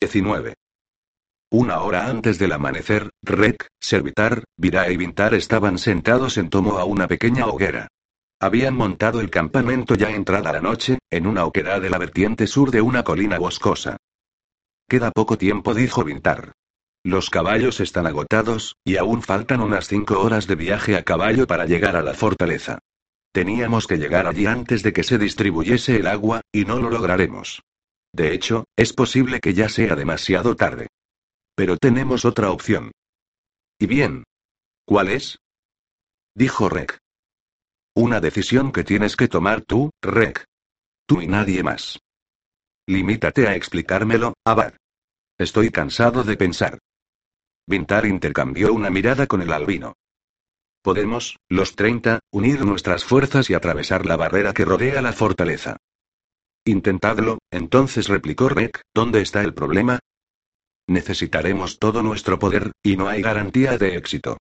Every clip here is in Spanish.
19. Una hora antes del amanecer, Rek, Servitar, Vira y Vintar estaban sentados en tomo a una pequeña hoguera. Habían montado el campamento ya entrada la noche, en una hoguera de la vertiente sur de una colina boscosa. Queda poco tiempo, dijo Vintar. Los caballos están agotados, y aún faltan unas cinco horas de viaje a caballo para llegar a la fortaleza. Teníamos que llegar allí antes de que se distribuyese el agua, y no lo lograremos. De hecho, es posible que ya sea demasiado tarde. Pero tenemos otra opción. ¿Y bien? ¿Cuál es? Dijo Rek. Una decisión que tienes que tomar tú, Rek. Tú y nadie más. Limítate a explicármelo, Abad. Estoy cansado de pensar. Vintar intercambió una mirada con el albino. Podemos, los 30, unir nuestras fuerzas y atravesar la barrera que rodea la fortaleza. Intentadlo, entonces replicó Rek, ¿dónde está el problema? Necesitaremos todo nuestro poder, y no hay garantía de éxito.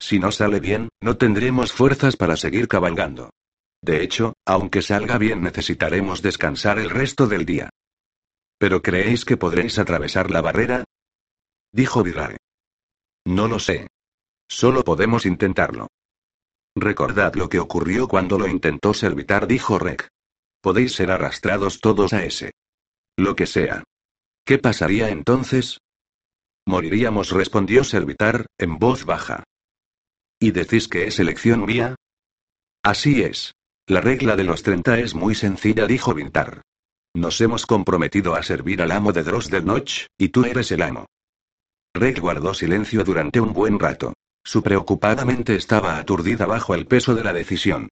Si no sale bien, no tendremos fuerzas para seguir cabalgando. De hecho, aunque salga bien necesitaremos descansar el resto del día. ¿Pero creéis que podréis atravesar la barrera? Dijo Virae. No lo sé. Solo podemos intentarlo. Recordad lo que ocurrió cuando lo intentó Servitar, dijo Rek. Podéis ser arrastrados todos a ese. Lo que sea. ¿Qué pasaría entonces? Moriríamos, respondió Servitar, en voz baja. ¿Y decís que es elección mía? Así es. La regla de los 30 es muy sencilla, dijo Vintar. Nos hemos comprometido a servir al amo de Dross del Noch, y tú eres el amo. Reg guardó silencio durante un buen rato. Su preocupada mente estaba aturdida bajo el peso de la decisión.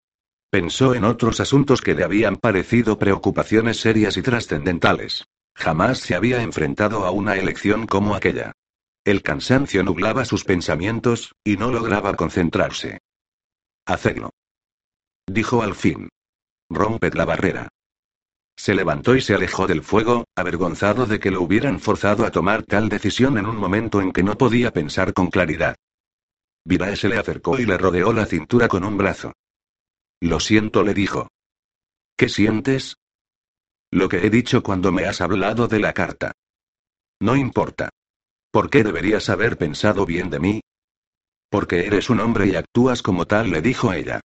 Pensó en otros asuntos que le habían parecido preocupaciones serias y trascendentales. Jamás se había enfrentado a una elección como aquella. El cansancio nublaba sus pensamientos, y no lograba concentrarse. Hacedlo. Dijo al fin. Romped la barrera. Se levantó y se alejó del fuego, avergonzado de que lo hubieran forzado a tomar tal decisión en un momento en que no podía pensar con claridad. Virae se le acercó y le rodeó la cintura con un brazo. Lo siento, le dijo. ¿Qué sientes? Lo que he dicho cuando me has hablado de la carta. No importa. ¿Por qué deberías haber pensado bien de mí? Porque eres un hombre y actúas como tal, le dijo ella.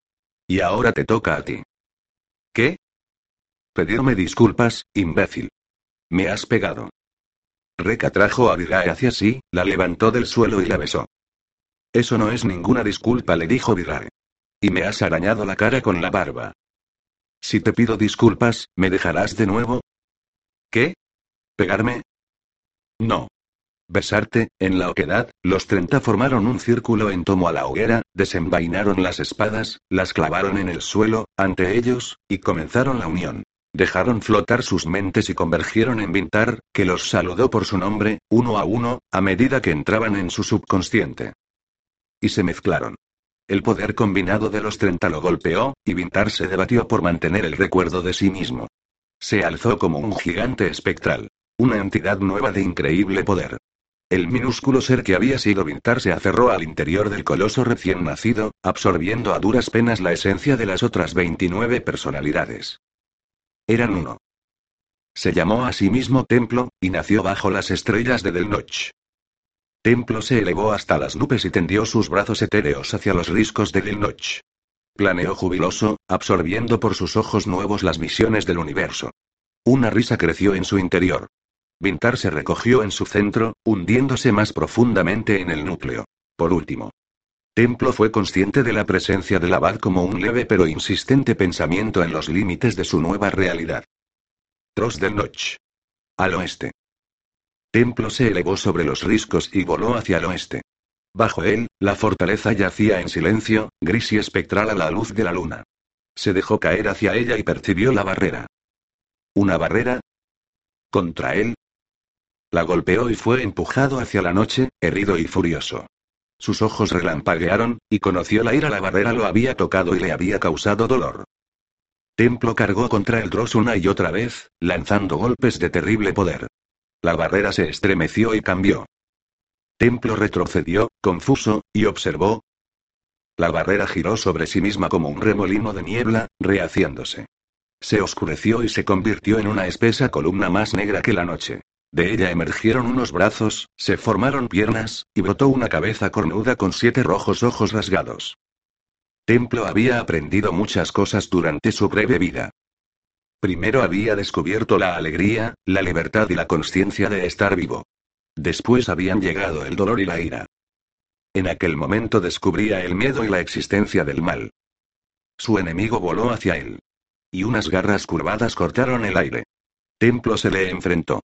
Y ahora te toca a ti. ¿Qué? Pedirme disculpas, imbécil. Me has pegado. Reca trajo a Virae hacia sí, la levantó del suelo y la besó. Eso no es ninguna disculpa, le dijo Virae. Y me has arañado la cara con la barba. Si te pido disculpas, ¿me dejarás de nuevo? ¿Qué? ¿Pegarme? No. Besarte, en la oquedad, los treinta formaron un círculo en tomo a la hoguera, desenvainaron las espadas, las clavaron en el suelo, ante ellos, y comenzaron la unión. Dejaron flotar sus mentes y convergieron en Vintar, que los saludó por su nombre, uno a uno, a medida que entraban en su subconsciente. Y se mezclaron. El poder combinado de los treinta lo golpeó, y Vintar se debatió por mantener el recuerdo de sí mismo. Se alzó como un gigante espectral. Una entidad nueva de increíble poder. El minúsculo ser que había sido Vintar se aferró al interior del coloso recién nacido, absorbiendo a duras penas la esencia de las otras 29 personalidades. Eran uno. Se llamó a sí mismo Templo, y nació bajo las estrellas de Del Noch. Templo se elevó hasta las nubes y tendió sus brazos etéreos hacia los riscos de Del Noch. Planeó jubiloso, absorbiendo por sus ojos nuevos las visiones del universo. Una risa creció en su interior. Vintar se recogió en su centro, hundiéndose más profundamente en el núcleo. Por último. Templo fue consciente de la presencia del abad como un leve pero insistente pensamiento en los límites de su nueva realidad. Tros del Noch. Al oeste. Templo se elevó sobre los riscos y voló hacia el oeste. Bajo él, la fortaleza yacía en silencio, gris y espectral a la luz de la luna. Se dejó caer hacia ella y percibió la barrera. ¿Una barrera? Contra él, la golpeó y fue empujado hacia la noche, herido y furioso. Sus ojos relampaguearon, y conoció la ira. La barrera lo había tocado y le había causado dolor. Templo cargó contra el Dross una y otra vez, lanzando golpes de terrible poder. La barrera se estremeció y cambió. Templo retrocedió, confuso, y observó. La barrera giró sobre sí misma como un remolino de niebla, rehaciéndose. Se oscureció y se convirtió en una espesa columna más negra que la noche. De ella emergieron unos brazos, se formaron piernas, y brotó una cabeza cornuda con siete rojos ojos rasgados. Templo había aprendido muchas cosas durante su breve vida. Primero había descubierto la alegría, la libertad y la conciencia de estar vivo. Después habían llegado el dolor y la ira. En aquel momento descubría el miedo y la existencia del mal. Su enemigo voló hacia él. Y unas garras curvadas cortaron el aire. Templo se le enfrentó.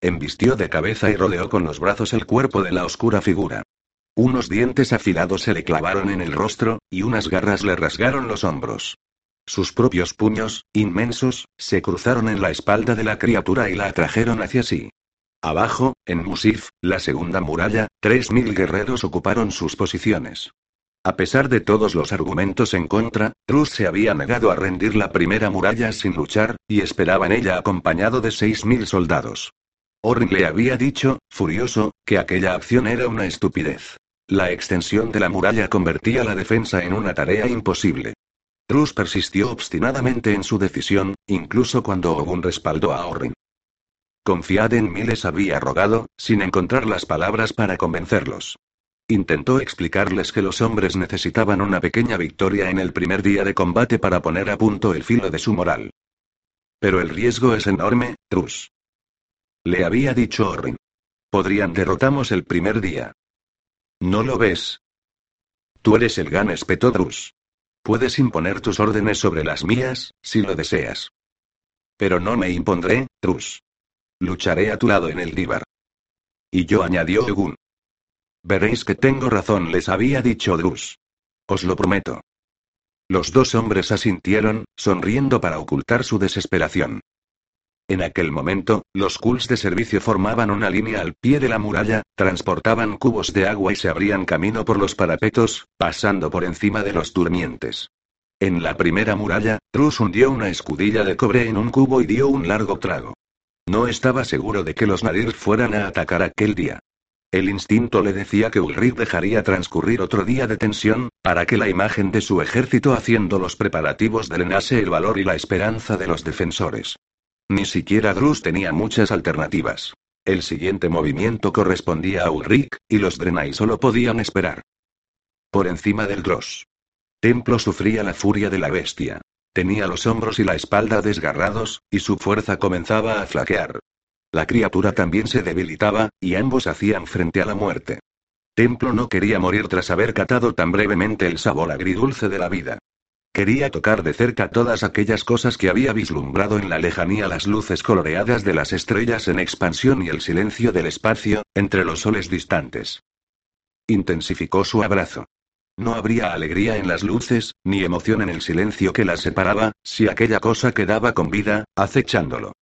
Embistió de cabeza y rodeó con los brazos el cuerpo de la oscura figura. Unos dientes afilados se le clavaron en el rostro, y unas garras le rasgaron los hombros. Sus propios puños, inmensos, se cruzaron en la espalda de la criatura y la atrajeron hacia sí. Abajo, en Musif, la segunda muralla, tres mil guerreros ocuparon sus posiciones. A pesar de todos los argumentos en contra, Trus se había negado a rendir la primera muralla sin luchar, y esperaba en ella acompañado de seis mil soldados. Orrin le había dicho, furioso, que aquella acción era una estupidez. La extensión de la muralla convertía la defensa en una tarea imposible. Trus persistió obstinadamente en su decisión, incluso cuando Ogun respaldó a Orrin. Confiad en mí les había rogado, sin encontrar las palabras para convencerlos. Intentó explicarles que los hombres necesitaban una pequeña victoria en el primer día de combate para poner a punto el filo de su moral. Pero el riesgo es enorme, Trus. Le había dicho Orrin. Podrían derrotamos el primer día. ¿No lo ves? Tú eres el gran espetó Trus. Puedes imponer tus órdenes sobre las mías, si lo deseas. Pero no me impondré, Trus. Lucharé a tu lado en el Díbar. Y yo añadió Egun. Veréis que tengo razón, les había dicho Drus. Os lo prometo. Los dos hombres asintieron, sonriendo para ocultar su desesperación. En aquel momento, los Kulls de servicio formaban una línea al pie de la muralla, transportaban cubos de agua y se abrían camino por los parapetos, pasando por encima de los durmientes. En la primera muralla, Trus hundió una escudilla de cobre en un cubo y dio un largo trago. No estaba seguro de que los Nadir fueran a atacar aquel día. El instinto le decía que Ulrich dejaría transcurrir otro día de tensión, para que la imagen de su ejército haciendo los preparativos drenase el valor y la esperanza de los defensores. Ni siquiera Drus tenía muchas alternativas. El siguiente movimiento correspondía a Ulrich, y los Drenai solo podían esperar. Por encima del Dross. Templo sufría la furia de la bestia. Tenía los hombros y la espalda desgarrados, y su fuerza comenzaba a flaquear. La criatura también se debilitaba, y ambos hacían frente a la muerte. Templo no quería morir tras haber catado tan brevemente el sabor agridulce de la vida. Quería tocar de cerca todas aquellas cosas que había vislumbrado en la lejanía las luces coloreadas de las estrellas en expansión y el silencio del espacio, entre los soles distantes. Intensificó su abrazo. No habría alegría en las luces, ni emoción en el silencio que las separaba, si aquella cosa quedaba con vida, acechándolo.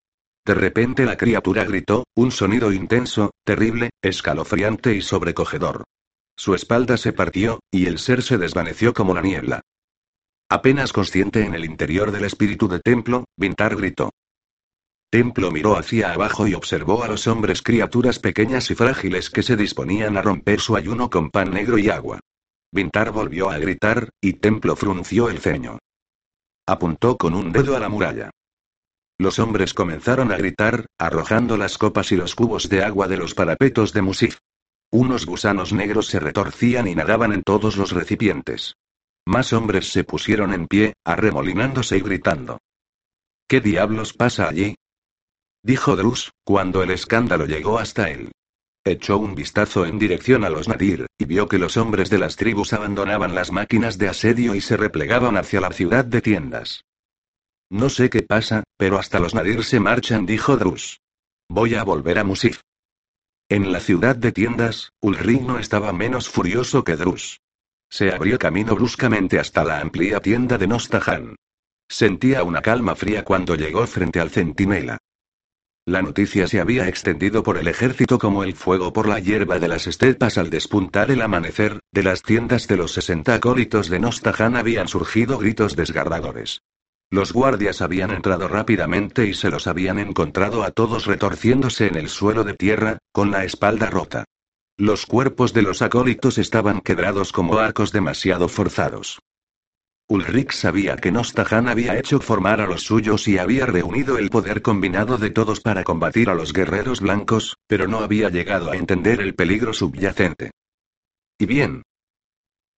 De repente la criatura gritó, un sonido intenso, terrible, escalofriante y sobrecogedor. Su espalda se partió, y el ser se desvaneció como la niebla. Apenas consciente en el interior del espíritu de Templo, Vintar gritó. Templo miró hacia abajo y observó a los hombres criaturas pequeñas y frágiles que se disponían a romper su ayuno con pan negro y agua. Vintar volvió a gritar, y Templo frunció el ceño. Apuntó con un dedo a la muralla. Los hombres comenzaron a gritar, arrojando las copas y los cubos de agua de los parapetos de Musif. Unos gusanos negros se retorcían y nadaban en todos los recipientes. Más hombres se pusieron en pie, arremolinándose y gritando. ¿Qué diablos pasa allí? Dijo Drus, cuando el escándalo llegó hasta él. Echó un vistazo en dirección a los Nadir, y vio que los hombres de las tribus abandonaban las máquinas de asedio y se replegaban hacia la ciudad de tiendas. No sé qué pasa, pero hasta los Nadir se marchan, dijo Drus. Voy a volver a Musif. En la ciudad de tiendas, Ulrich no estaba menos furioso que Drus. Se abrió camino bruscamente hasta la amplia tienda de Nostahan. Sentía una calma fría cuando llegó frente al centinela. La noticia se había extendido por el ejército como el fuego por la hierba de las estepas al despuntar el amanecer, de las tiendas de los sesenta acólitos de Nostahan habían surgido gritos desgarradores. Los guardias habían entrado rápidamente y se los habían encontrado a todos retorciéndose en el suelo de tierra, con la espalda rota. Los cuerpos de los acólitos estaban quebrados como arcos demasiado forzados. Ulrich sabía que Nostahan había hecho formar a los suyos y había reunido el poder combinado de todos para combatir a los guerreros blancos, pero no había llegado a entender el peligro subyacente. ¿Y bien?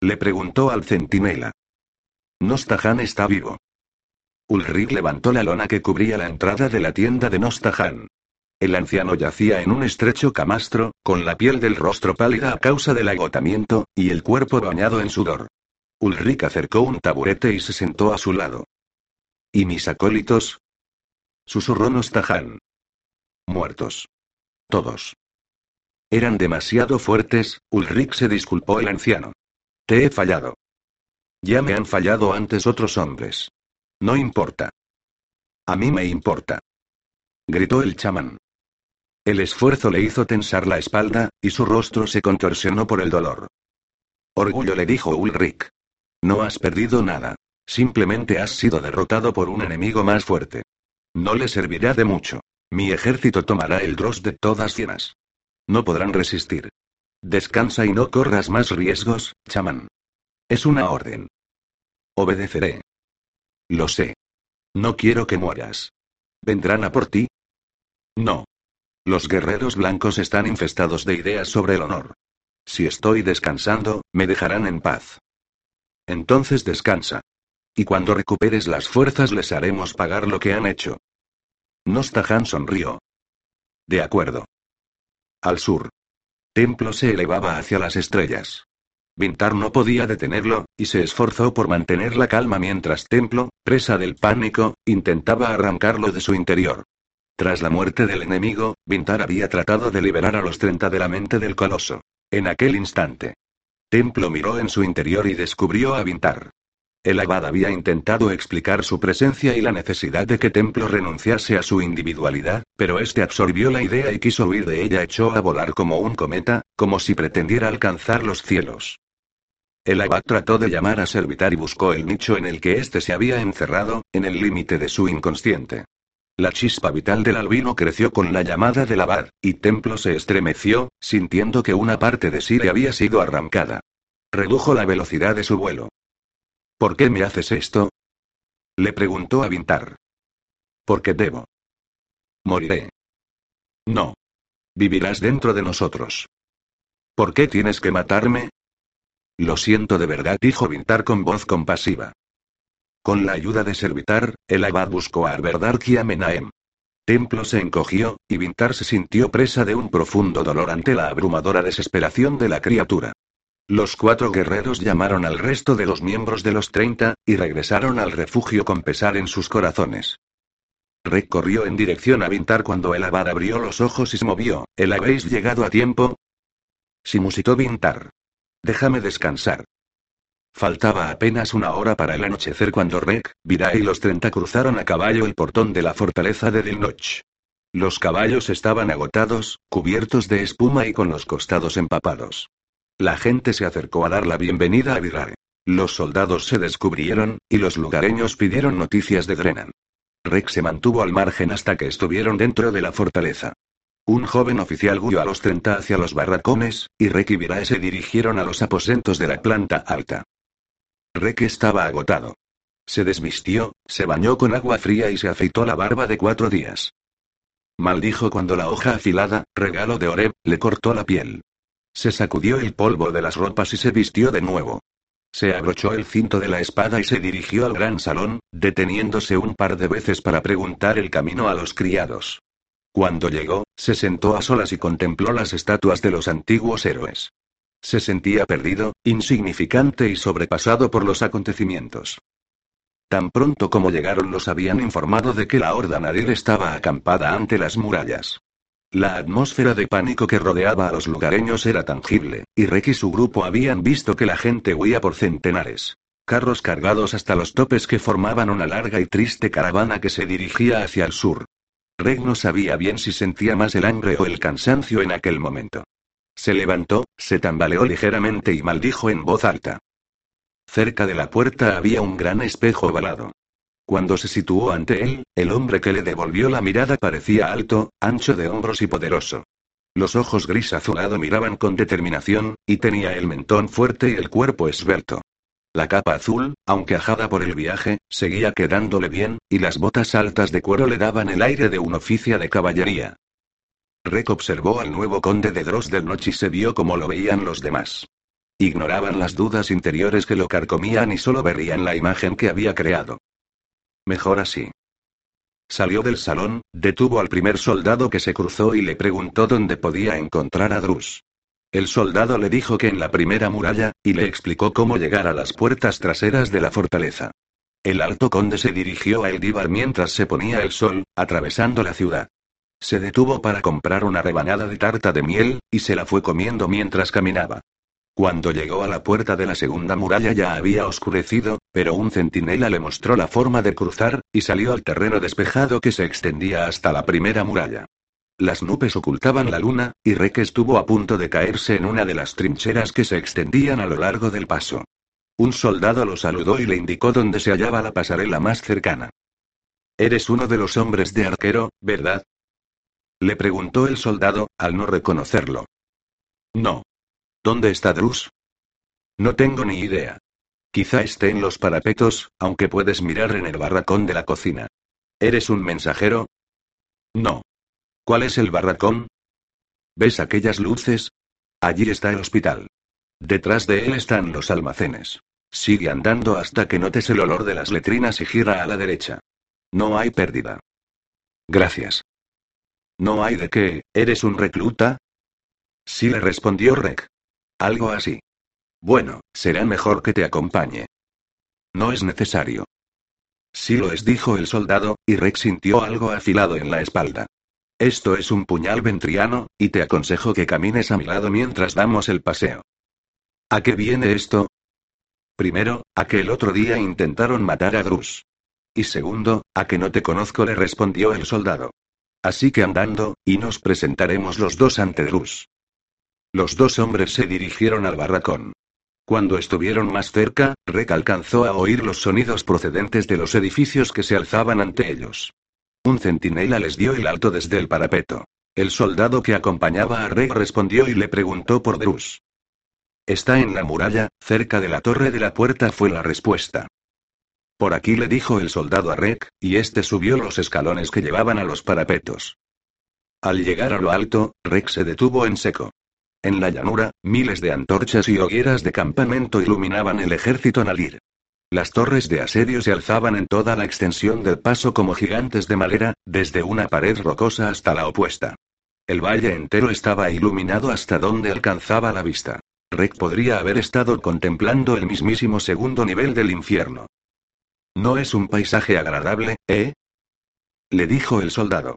Le preguntó al centinela. Nostahan está vivo. Ulrich levantó la lona que cubría la entrada de la tienda de Nostahan. El anciano yacía en un estrecho camastro, con la piel del rostro pálida a causa del agotamiento, y el cuerpo bañado en sudor. Ulrich acercó un taburete y se sentó a su lado. ¿Y mis acólitos? Susurró Nostahan. Muertos. Todos. Eran demasiado fuertes, Ulrich se disculpó el anciano. Te he fallado. Ya me han fallado antes otros hombres. No importa. A mí me importa. Gritó el chamán. El esfuerzo le hizo tensar la espalda, y su rostro se contorsionó por el dolor. Orgullo le dijo Ulrich. No has perdido nada. Simplemente has sido derrotado por un enemigo más fuerte. No le servirá de mucho. Mi ejército tomará el Dross de todas llenas. No podrán resistir. Descansa y no corras más riesgos, chamán. Es una orden. Obedeceré. Lo sé. No quiero que mueras. ¿Vendrán a por ti? No. Los guerreros blancos están infestados de ideas sobre el honor. Si estoy descansando, me dejarán en paz. Entonces descansa. Y cuando recuperes las fuerzas les haremos pagar lo que han hecho. Nostahan sonrió. De acuerdo. Al sur. Templo se elevaba hacia las estrellas. Vintar no podía detenerlo, y se esforzó por mantener la calma mientras Templo, presa del pánico, intentaba arrancarlo de su interior. Tras la muerte del enemigo, Vintar había tratado de liberar a los 30 de la mente del coloso. En aquel instante. Templo miró en su interior y descubrió a Vintar. El abad había intentado explicar su presencia y la necesidad de que Templo renunciase a su individualidad, pero este absorbió la idea y quiso huir de ella, echó a volar como un cometa, como si pretendiera alcanzar los cielos. El abad trató de llamar a Servitar y buscó el nicho en el que éste se había encerrado, en el límite de su inconsciente. La chispa vital del albino creció con la llamada del abad, y Templo se estremeció, sintiendo que una parte de sí le había sido arrancada. Redujo la velocidad de su vuelo. ¿Por qué me haces esto? Le preguntó a Vintar. Porque debo. Moriré. No. Vivirás dentro de nosotros. ¿Por qué tienes que matarme? Lo siento de verdad, dijo Vintar con voz compasiva. Con la ayuda de Servitar, el abad buscó a Arberdark y a Menahem. Templo se encogió, y Vintar se sintió presa de un profundo dolor ante la abrumadora desesperación de la criatura. Los cuatro guerreros llamaron al resto de los miembros de los treinta, y regresaron al refugio con pesar en sus corazones. Rek corrió en dirección a Vintar cuando el abad abrió los ojos y se movió. ¿El habéis llegado a tiempo? Sí musitó Vintar. Déjame descansar. Faltaba apenas una hora para el anochecer cuando Rek, Vira y los treinta cruzaron a caballo el portón de la fortaleza de Dilnoch. Los caballos estaban agotados, cubiertos de espuma y con los costados empapados. La gente se acercó a dar la bienvenida a Virae. Los soldados se descubrieron, y los lugareños pidieron noticias de Drenan. Rek se mantuvo al margen hasta que estuvieron dentro de la fortaleza. Un joven oficial guió a los treinta hacia los barracones, y Rek y Virae se dirigieron a los aposentos de la planta alta. Rek estaba agotado. Se desvistió, se bañó con agua fría y se afeitó la barba de cuatro días. Maldijo cuando la hoja afilada, regalo de Oreb, le cortó la piel. Se sacudió el polvo de las ropas y se vistió de nuevo. Se abrochó el cinto de la espada y se dirigió al gran salón, deteniéndose un par de veces para preguntar el camino a los criados. Cuando llegó, se sentó a solas y contempló las estatuas de los antiguos héroes. Se sentía perdido, insignificante y sobrepasado por los acontecimientos. Tan pronto como llegaron los habían informado de que la horda Nadir estaba acampada ante las murallas. La atmósfera de pánico que rodeaba a los lugareños era tangible, y Rek y su grupo habían visto que la gente huía por centenares. Carros cargados hasta los topes que formaban una larga y triste caravana que se dirigía hacia el sur. Rek no sabía bien si sentía más el hambre o el cansancio en aquel momento. Se levantó, se tambaleó ligeramente y maldijo en voz alta. Cerca de la puerta había un gran espejo ovalado. Cuando se situó ante él, el hombre que le devolvió la mirada parecía alto, ancho de hombros y poderoso. Los ojos gris azulado miraban con determinación, y tenía el mentón fuerte y el cuerpo esbelto. La capa azul, aunque ajada por el viaje, seguía quedándole bien, y las botas altas de cuero le daban el aire de un oficio de caballería. Rek observó al nuevo conde de Dross del Noche y se vio como lo veían los demás. Ignoraban las dudas interiores que lo carcomían y solo verían la imagen que había creado. Mejor así. Salió del salón, detuvo al primer soldado que se cruzó y le preguntó dónde podía encontrar a Drus. El soldado le dijo que en la primera muralla, y le explicó cómo llegar a las puertas traseras de la fortaleza. El alto conde se dirigió a Eldíbar mientras se ponía el sol, atravesando la ciudad. Se detuvo para comprar una rebanada de tarta de miel, y se la fue comiendo mientras caminaba. Cuando llegó a la puerta de la segunda muralla ya había oscurecido, pero un centinela le mostró la forma de cruzar, y salió al terreno despejado que se extendía hasta la primera muralla. Las nubes ocultaban la luna, y Rek estuvo a punto de caerse en una de las trincheras que se extendían a lo largo del paso. Un soldado lo saludó y le indicó dónde se hallaba la pasarela más cercana. Eres uno de los hombres de arquero, ¿verdad? Le preguntó el soldado, al no reconocerlo. No. ¿Dónde está Drus? No tengo ni idea. Quizá esté en los parapetos, aunque puedes mirar en el barracón de la cocina. ¿Eres un mensajero? No. ¿Cuál es el barracón? ¿Ves aquellas luces? Allí está el hospital. Detrás de él están los almacenes. Sigue andando hasta que notes el olor de las letrinas y gira a la derecha. No hay pérdida. Gracias. No hay de qué, ¿eres un recluta? Sí le respondió Rek. Algo así. Bueno, será mejor que te acompañe. No es necesario. Sí lo es, dijo el soldado, y Rek sintió algo afilado en la espalda. Esto es un puñal ventriano, y te aconsejo que camines a mi lado mientras damos el paseo. ¿A qué viene esto? Primero, a que el otro día intentaron matar a Drus. Y segundo, a que no te conozco, le respondió el soldado. Así que andando, y nos presentaremos los dos ante Drus. Los dos hombres se dirigieron al barracón. Cuando estuvieron más cerca, Rek alcanzó a oír los sonidos procedentes de los edificios que se alzaban ante ellos. Un centinela les dio el alto desde el parapeto. El soldado que acompañaba a Reg respondió y le preguntó por Drus. Está en la muralla, cerca de la torre de la puerta fue la respuesta. Por aquí le dijo el soldado a Rek, y este subió los escalones que llevaban a los parapetos. Al llegar a lo alto, Rek se detuvo en seco. En la llanura, miles de antorchas y hogueras de campamento iluminaban el ejército nalir. Las torres de asedio se alzaban en toda la extensión del paso como gigantes de madera, desde una pared rocosa hasta la opuesta. El valle entero estaba iluminado hasta donde alcanzaba la vista. Rek podría haber estado contemplando el mismísimo segundo nivel del infierno. No es un paisaje agradable, ¿eh? Le dijo el soldado.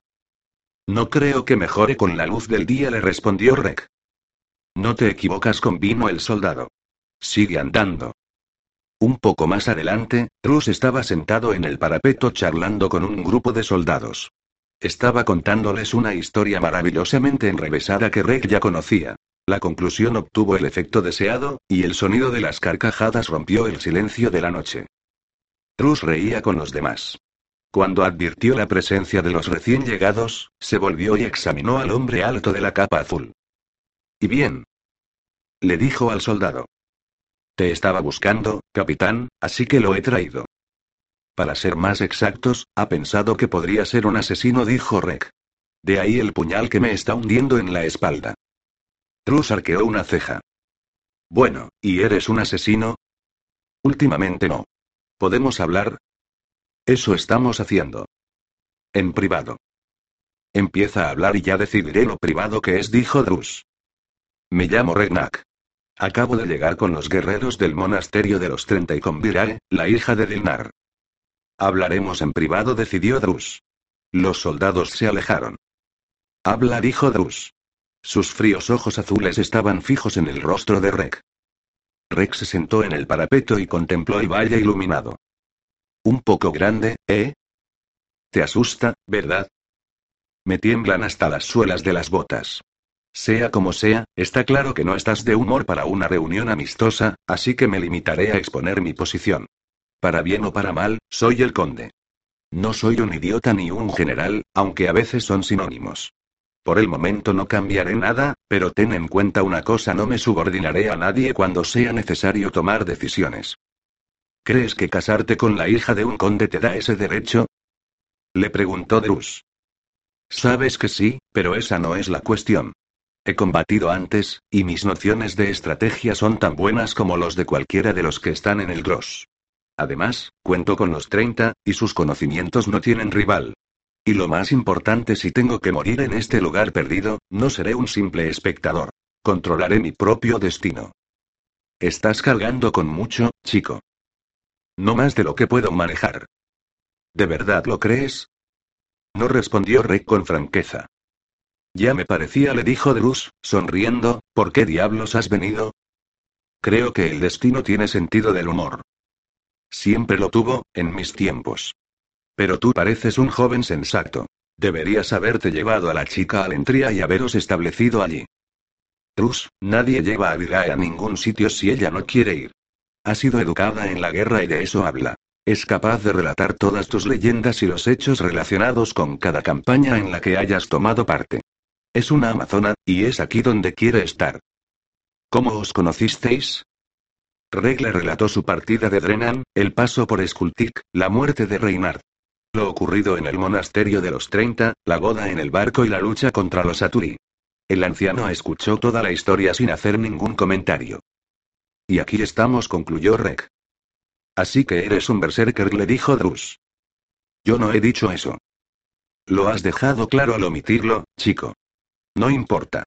No creo que mejore con la luz del día, le respondió Rek. No te equivocas, convino el soldado. Sigue andando. Un poco más adelante, Truss estaba sentado en el parapeto charlando con un grupo de soldados. Estaba contándoles una historia maravillosamente enrevesada que Reg ya conocía. La conclusión obtuvo el efecto deseado, y el sonido de las carcajadas rompió el silencio de la noche. Truss reía con los demás. Cuando advirtió la presencia de los recién llegados, se volvió y examinó al hombre alto de la capa azul. ¿Y bien? Le dijo al soldado. Te estaba buscando, capitán, así que lo he traído. Para ser más exactos, ha pensado que podría ser un asesino, dijo Rek. De ahí el puñal que me está hundiendo en la espalda. Trus arqueó una ceja. Bueno, ¿y eres un asesino? Últimamente no. ¿Podemos hablar? Eso estamos haciendo. En privado. Empieza a hablar y ya decidiré lo privado que es, dijo Drus. Me llamo Regnak. Acabo de llegar con los guerreros del monasterio de los Treinta y con Virae, la hija de Dilnar. Hablaremos en privado, decidió Drus. Los soldados se alejaron. Habla, dijo Drus. Sus fríos ojos azules estaban fijos en el rostro de Rek. Rek se sentó en el parapeto y contempló el valle iluminado. Un poco grande, ¿eh? Te asusta, ¿verdad? Me tiemblan hasta las suelas de las botas. Sea como sea, está claro que no estás de humor para una reunión amistosa, así que me limitaré a exponer mi posición. Para bien o para mal, soy el conde. No soy un idiota ni un general, aunque a veces son sinónimos. Por el momento no cambiaré nada, pero ten en cuenta una cosa, no me subordinaré a nadie cuando sea necesario tomar decisiones. ¿Crees que casarte con la hija de un conde te da ese derecho? Le preguntó Drus. Sabes que sí, pero esa no es la cuestión. He combatido antes, y mis nociones de estrategia son tan buenas como los de cualquiera de los que están en el Gross. Además, cuento con los 30, y sus conocimientos no tienen rival. Y lo más importante si tengo que morir en este lugar perdido, no seré un simple espectador. Controlaré mi propio destino. Estás cargando con mucho, chico. No más de lo que puedo manejar. ¿De verdad lo crees? No respondió Rey con franqueza. Ya me parecía, le dijo Drus, sonriendo, ¿por qué diablos has venido? Creo que el destino tiene sentido del humor. Siempre lo tuvo, en mis tiempos. Pero tú pareces un joven sensato. Deberías haberte llevado a la chica a Lentria y haberos establecido allí. Drus, nadie lleva a Vigae a ningún sitio si ella no quiere ir. Ha sido educada en la guerra y de eso habla. Es capaz de relatar todas tus leyendas y los hechos relacionados con cada campaña en la que hayas tomado parte. Es una amazona, y es aquí donde quiere estar. ¿Cómo os conocisteis? Regle relató su partida de Drenan, el paso por Skultik, la muerte de Reinhard. Lo ocurrido en el monasterio de los 30, la boda en el barco y la lucha contra los Aturi. El anciano escuchó toda la historia sin hacer ningún comentario. Y aquí estamos, concluyó Rek. Así que eres un berserker, le dijo Drus. Yo no he dicho eso. Lo has dejado claro al omitirlo, chico. No importa.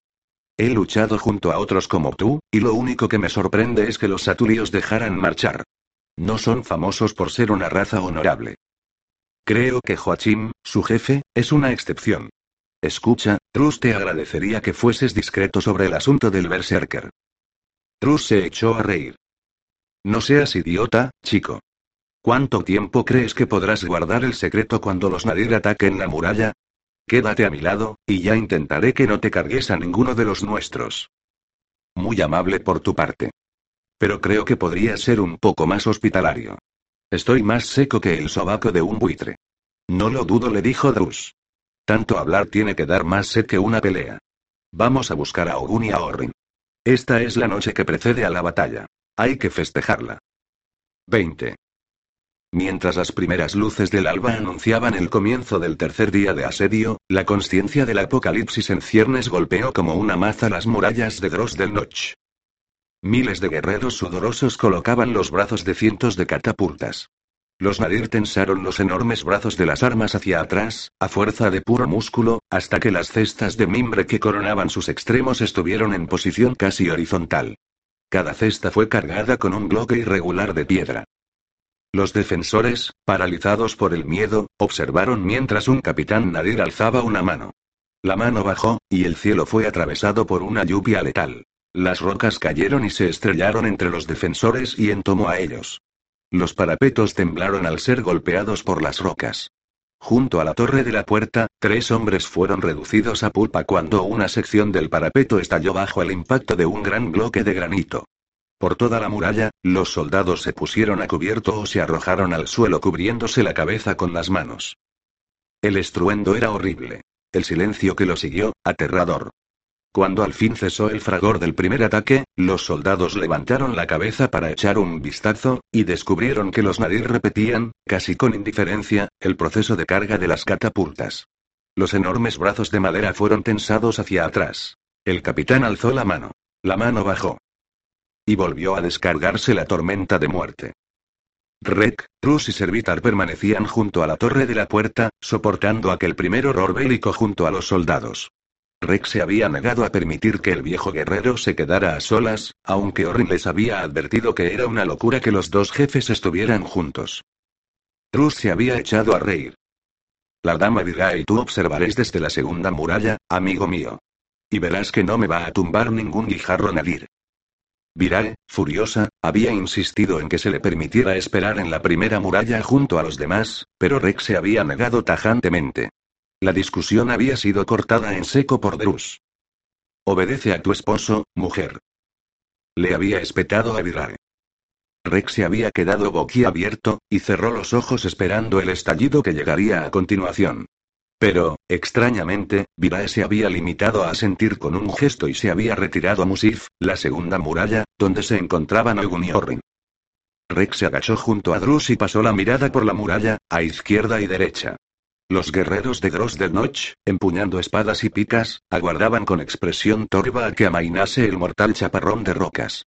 He luchado junto a otros como tú, y lo único que me sorprende es que los saturios dejaran marchar. No son famosos por ser una raza honorable. Creo que Joachim, su jefe, es una excepción. Escucha, Drus te agradecería que fueses discreto sobre el asunto del berserker. Trus se echó a reír. No seas idiota, chico. ¿Cuánto tiempo crees que podrás guardar el secreto cuando los Nadir ataquen la muralla? Quédate a mi lado, y ya intentaré que no te cargues a ninguno de los nuestros. Muy amable por tu parte. Pero creo que podría ser un poco más hospitalario. Estoy más seco que el sobaco de un buitre. No lo dudo, le dijo Drus. Tanto hablar tiene que dar más sed que una pelea. Vamos a buscar a Ogun y a Orrin. Esta es la noche que precede a la batalla. Hay que festejarla. 20. Mientras las primeras luces del alba anunciaban el comienzo del tercer día de asedio, la conciencia del apocalipsis en ciernes golpeó como una maza las murallas de Dross del Noch. Miles de guerreros sudorosos colocaban los brazos de cientos de catapultas. Los Nadir tensaron los enormes brazos de las armas hacia atrás, a fuerza de puro músculo, hasta que las cestas de mimbre que coronaban sus extremos estuvieron en posición casi horizontal. Cada cesta fue cargada con un bloque irregular de piedra. Los defensores, paralizados por el miedo, observaron mientras un capitán Nadir alzaba una mano. La mano bajó, y el cielo fue atravesado por una lluvia letal. Las rocas cayeron y se estrellaron entre los defensores y en tomo a ellos. Los parapetos temblaron al ser golpeados por las rocas. Junto a la torre de la puerta, tres hombres fueron reducidos a pulpa cuando una sección del parapeto estalló bajo el impacto de un gran bloque de granito. Por toda la muralla, los soldados se pusieron a cubierto o se arrojaron al suelo cubriéndose la cabeza con las manos. El estruendo era horrible. El silencio que lo siguió, aterrador. Cuando al fin cesó el fragor del primer ataque, los soldados levantaron la cabeza para echar un vistazo, y descubrieron que los Nadir repetían, casi con indiferencia, el proceso de carga de las catapultas. Los enormes brazos de madera fueron tensados hacia atrás. El capitán alzó la mano. La mano bajó. Y volvió a descargarse la tormenta de muerte. Rek, Trus y Servitar permanecían junto a la torre de la puerta, soportando aquel primer horror bélico junto a los soldados. Rex se había negado a permitir que el viejo guerrero se quedara a solas, aunque Orrin les había advertido que era una locura que los dos jefes estuvieran juntos. Trus se había echado a reír. La dama dirá y tú observaréis desde la segunda muralla, amigo mío. Y verás que no me va a tumbar ningún guijarro Nadir. Virae, furiosa, había insistido en que se le permitiera esperar en la primera muralla junto a los demás, pero Rex se había negado tajantemente. La discusión había sido cortada en seco por Drus. Obedece a tu esposo, mujer. Le había espetado a Virae. Rex se había quedado boquiabierto, y cerró los ojos esperando el estallido que llegaría a continuación. Pero, extrañamente, Virae se había limitado a asentir con un gesto y se había retirado a Musif, la segunda muralla, donde se encontraban Ogun y Orrin. Rex se agachó junto a Drus y pasó la mirada por la muralla, a izquierda y derecha. Los guerreros de Dross del Notch, empuñando espadas y picas, aguardaban con expresión torva a que amainase el mortal chaparrón de rocas.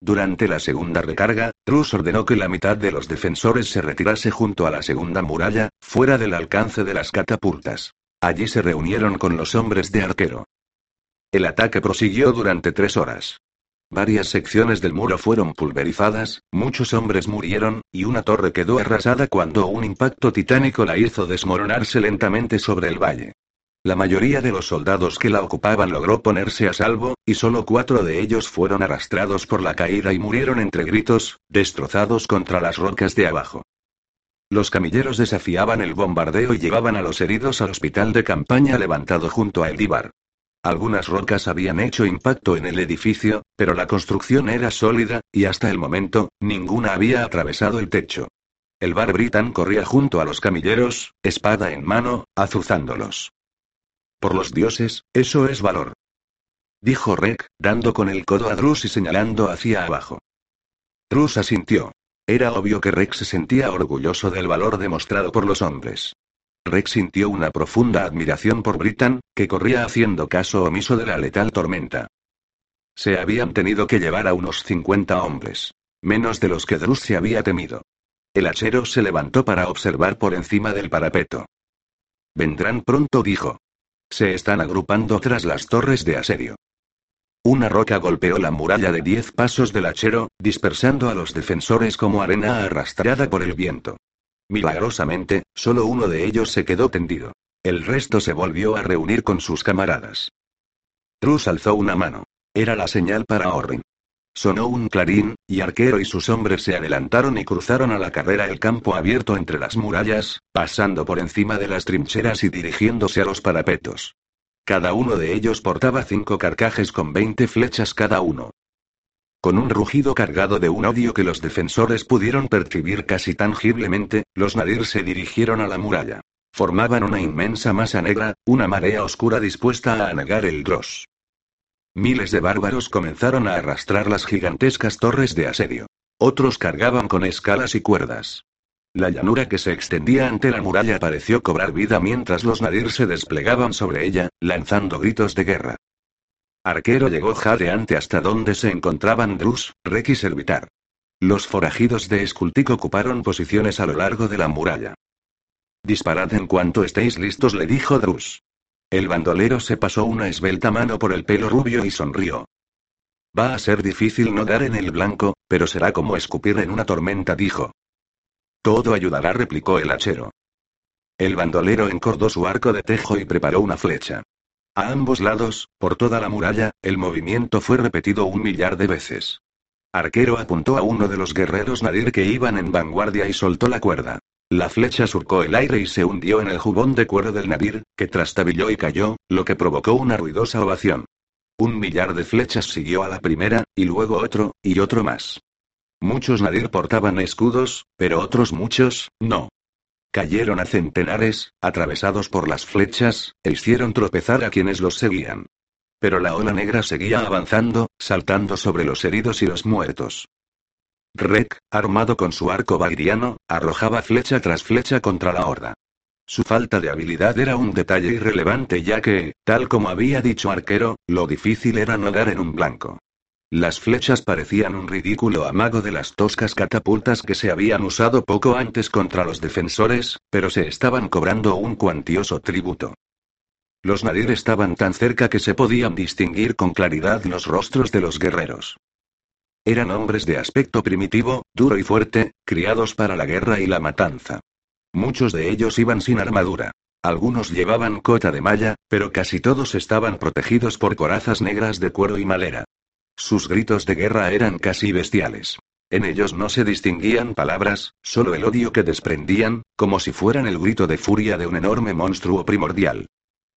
Durante la segunda recarga, Drus ordenó que la mitad de los defensores se retirase junto a la segunda muralla, fuera del alcance de las catapultas. Allí se reunieron con los hombres de arquero. El ataque prosiguió durante tres horas. Varias secciones del muro fueron pulverizadas, muchos hombres murieron, y una torre quedó arrasada cuando un impacto titánico la hizo desmoronarse lentamente sobre el valle. La mayoría de los soldados que la ocupaban logró ponerse a salvo, y solo cuatro de ellos fueron arrastrados por la caída y murieron entre gritos, destrozados contra las rocas de abajo. Los camilleros desafiaban el bombardeo y llevaban a los heridos al hospital de campaña levantado junto a Eldíbar. Algunas rocas habían hecho impacto en el edificio, pero la construcción era sólida, y hasta el momento, ninguna había atravesado el techo. El bar Britan corría junto a los camilleros, espada en mano, azuzándolos. Por los dioses, eso es valor. Dijo Rek, dando con el codo a Drus y señalando hacia abajo. Drus asintió. Era obvio que Rex se sentía orgulloso del valor demostrado por los hombres. Rex sintió una profunda admiración por Britan, que corría haciendo caso omiso de la letal tormenta. Se habían tenido que llevar a unos 50 hombres. Menos de los que Drus se había temido. El hachero se levantó para observar por encima del parapeto. Vendrán pronto, dijo. Se están agrupando tras las torres de asedio. Una roca golpeó la muralla de diez pasos del hachero, dispersando a los defensores como arena arrastrada por el viento. Milagrosamente, solo uno de ellos se quedó tendido. El resto se volvió a reunir con sus camaradas. Trus alzó una mano. Era la señal para Orrin. Sonó un clarín, y Arquero y sus hombres se adelantaron y cruzaron a la carrera el campo abierto entre las murallas, pasando por encima de las trincheras y dirigiéndose a los parapetos. Cada uno de ellos portaba cinco carcajes con veinte flechas cada uno. Con un rugido cargado de un odio que los defensores pudieron percibir casi tangiblemente, los nadir se dirigieron a la muralla. Formaban una inmensa masa negra, una marea oscura dispuesta a anegar el Dross. Miles de bárbaros comenzaron a arrastrar las gigantescas torres de asedio. Otros cargaban con escalas y cuerdas. La llanura que se extendía ante la muralla pareció cobrar vida mientras los nadir se desplegaban sobre ella, lanzando gritos de guerra. Arquero llegó jadeante hasta donde se encontraban Drus, Rek y Servitar. Los forajidos de Skultik ocuparon posiciones a lo largo de la muralla. Disparad en cuanto estéis listos, le dijo Drus. El bandolero se pasó una esbelta mano por el pelo rubio y sonrió. Va a ser difícil no dar en el blanco, pero será como escupir en una tormenta, dijo. Todo ayudará, replicó el hachero. El bandolero encordó su arco de tejo y preparó una flecha. A ambos lados, por toda la muralla, el movimiento fue repetido un millar de veces. Arquero apuntó a uno de los guerreros nadir que iban en vanguardia y soltó la cuerda. La flecha surcó el aire y se hundió en el jubón de cuero del nadir, que trastabilló y cayó, lo que provocó una ruidosa ovación. Un millar de flechas siguió a la primera, y luego otro, y otro más. Muchos nadir portaban escudos, pero otros muchos, no. Cayeron a centenares, atravesados por las flechas, e hicieron tropezar a quienes los seguían. Pero la ola negra seguía avanzando, saltando sobre los heridos y los muertos. Rek, armado con su arco bagriano, arrojaba flecha tras flecha contra la horda. Su falta de habilidad era un detalle irrelevante ya que, tal como había dicho Arquero, lo difícil era no dar en un blanco. Las flechas parecían un ridículo amago de las toscas catapultas que se habían usado poco antes contra los defensores, pero se estaban cobrando un cuantioso tributo. Los nadir estaban tan cerca que se podían distinguir con claridad los rostros de los guerreros. Eran hombres de aspecto primitivo, duro y fuerte, criados para la guerra y la matanza. Muchos de ellos iban sin armadura. Algunos llevaban cota de malla, pero casi todos estaban protegidos por corazas negras de cuero y madera. Sus gritos de guerra eran casi bestiales. En ellos no se distinguían palabras, solo el odio que desprendían, como si fueran el grito de furia de un enorme monstruo primordial.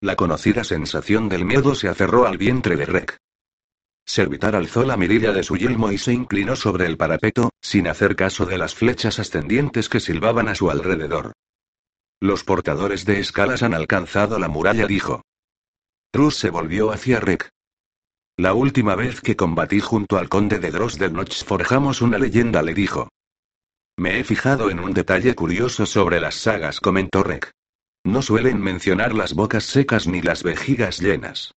La conocida sensación del miedo se aferró al vientre de Rek. Servitar alzó la mirilla de su yelmo y se inclinó sobre el parapeto, sin hacer caso de las flechas ascendientes que silbaban a su alrededor. Los portadores de escalas han alcanzado la muralla, dijo. Trus se volvió hacia Rek. La última vez que combatí junto al conde de Notch forjamos una leyenda, le dijo. Me he fijado en un detalle curioso sobre las sagas, comentó Rek. No suelen mencionar las bocas secas ni las vejigas llenas.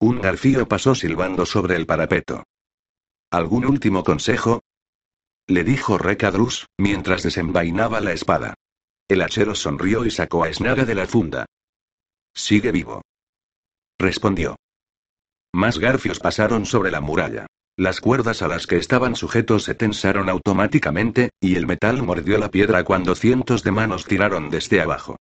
Un garfío pasó silbando sobre el parapeto. ¿Algún último consejo? Le dijo Rek a Drus, mientras desenvainaba la espada. El hachero sonrió y sacó a Snaga de la funda. Sigue vivo. Respondió. Más garfios pasaron sobre la muralla. Las cuerdas a las que estaban sujetos se tensaron automáticamente, y el metal mordió la piedra cuando cientos de manos tiraron desde abajo.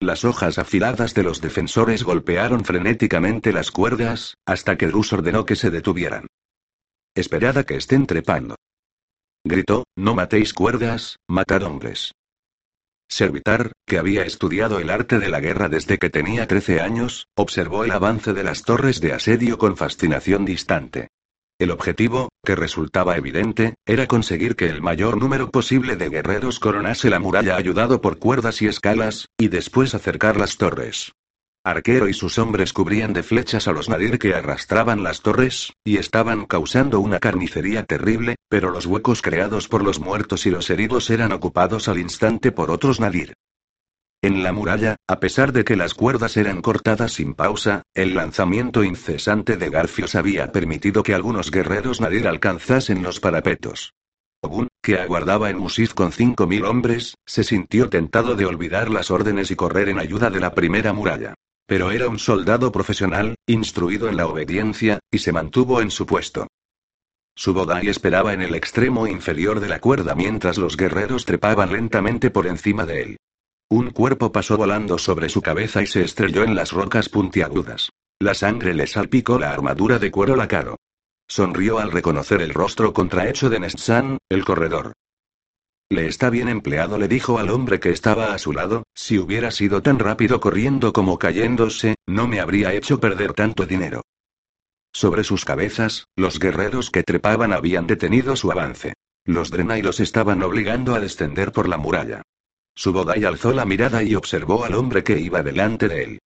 Las hojas afiladas de los defensores golpearon frenéticamente las cuerdas, hasta que Drus ordenó que se detuvieran. Esperad a que estén trepando. Gritó, no matéis cuerdas, matad hombres. Servitar, que había estudiado el arte de la guerra desde que tenía 13 años, observó el avance de las torres de asedio con fascinación distante. El objetivo, que resultaba evidente, era conseguir que el mayor número posible de guerreros coronase la muralla ayudado por cuerdas y escalas, y después acercar las torres. Arquero y sus hombres cubrían de flechas a los nadir que arrastraban las torres, y estaban causando una carnicería terrible, pero los huecos creados por los muertos y los heridos eran ocupados al instante por otros nadir. En la muralla, a pesar de que las cuerdas eran cortadas sin pausa, el lanzamiento incesante de garfios había permitido que algunos guerreros nadir alcanzasen los parapetos. Ogun, que aguardaba en Musif con cinco mil hombres, se sintió tentado de olvidar las órdenes y correr en ayuda de la primera muralla. Pero era un soldado profesional, instruido en la obediencia, y se mantuvo en su puesto. Subodai esperaba en el extremo inferior de la cuerda mientras los guerreros trepaban lentamente por encima de él. Un cuerpo pasó volando sobre su cabeza y se estrelló en las rocas puntiagudas. La sangre le salpicó la armadura de cuero lacaro. Sonrió al reconocer el rostro contrahecho de Nestsan, el corredor. Le está bien empleado, le dijo al hombre que estaba a su lado, si hubiera sido tan rápido corriendo como cayéndose, no me habría hecho perder tanto dinero. Sobre sus cabezas, los guerreros que trepaban habían detenido su avance. Los Drenai los estaban obligando a descender por la muralla. Subodai alzó la mirada y observó al hombre que iba delante de él.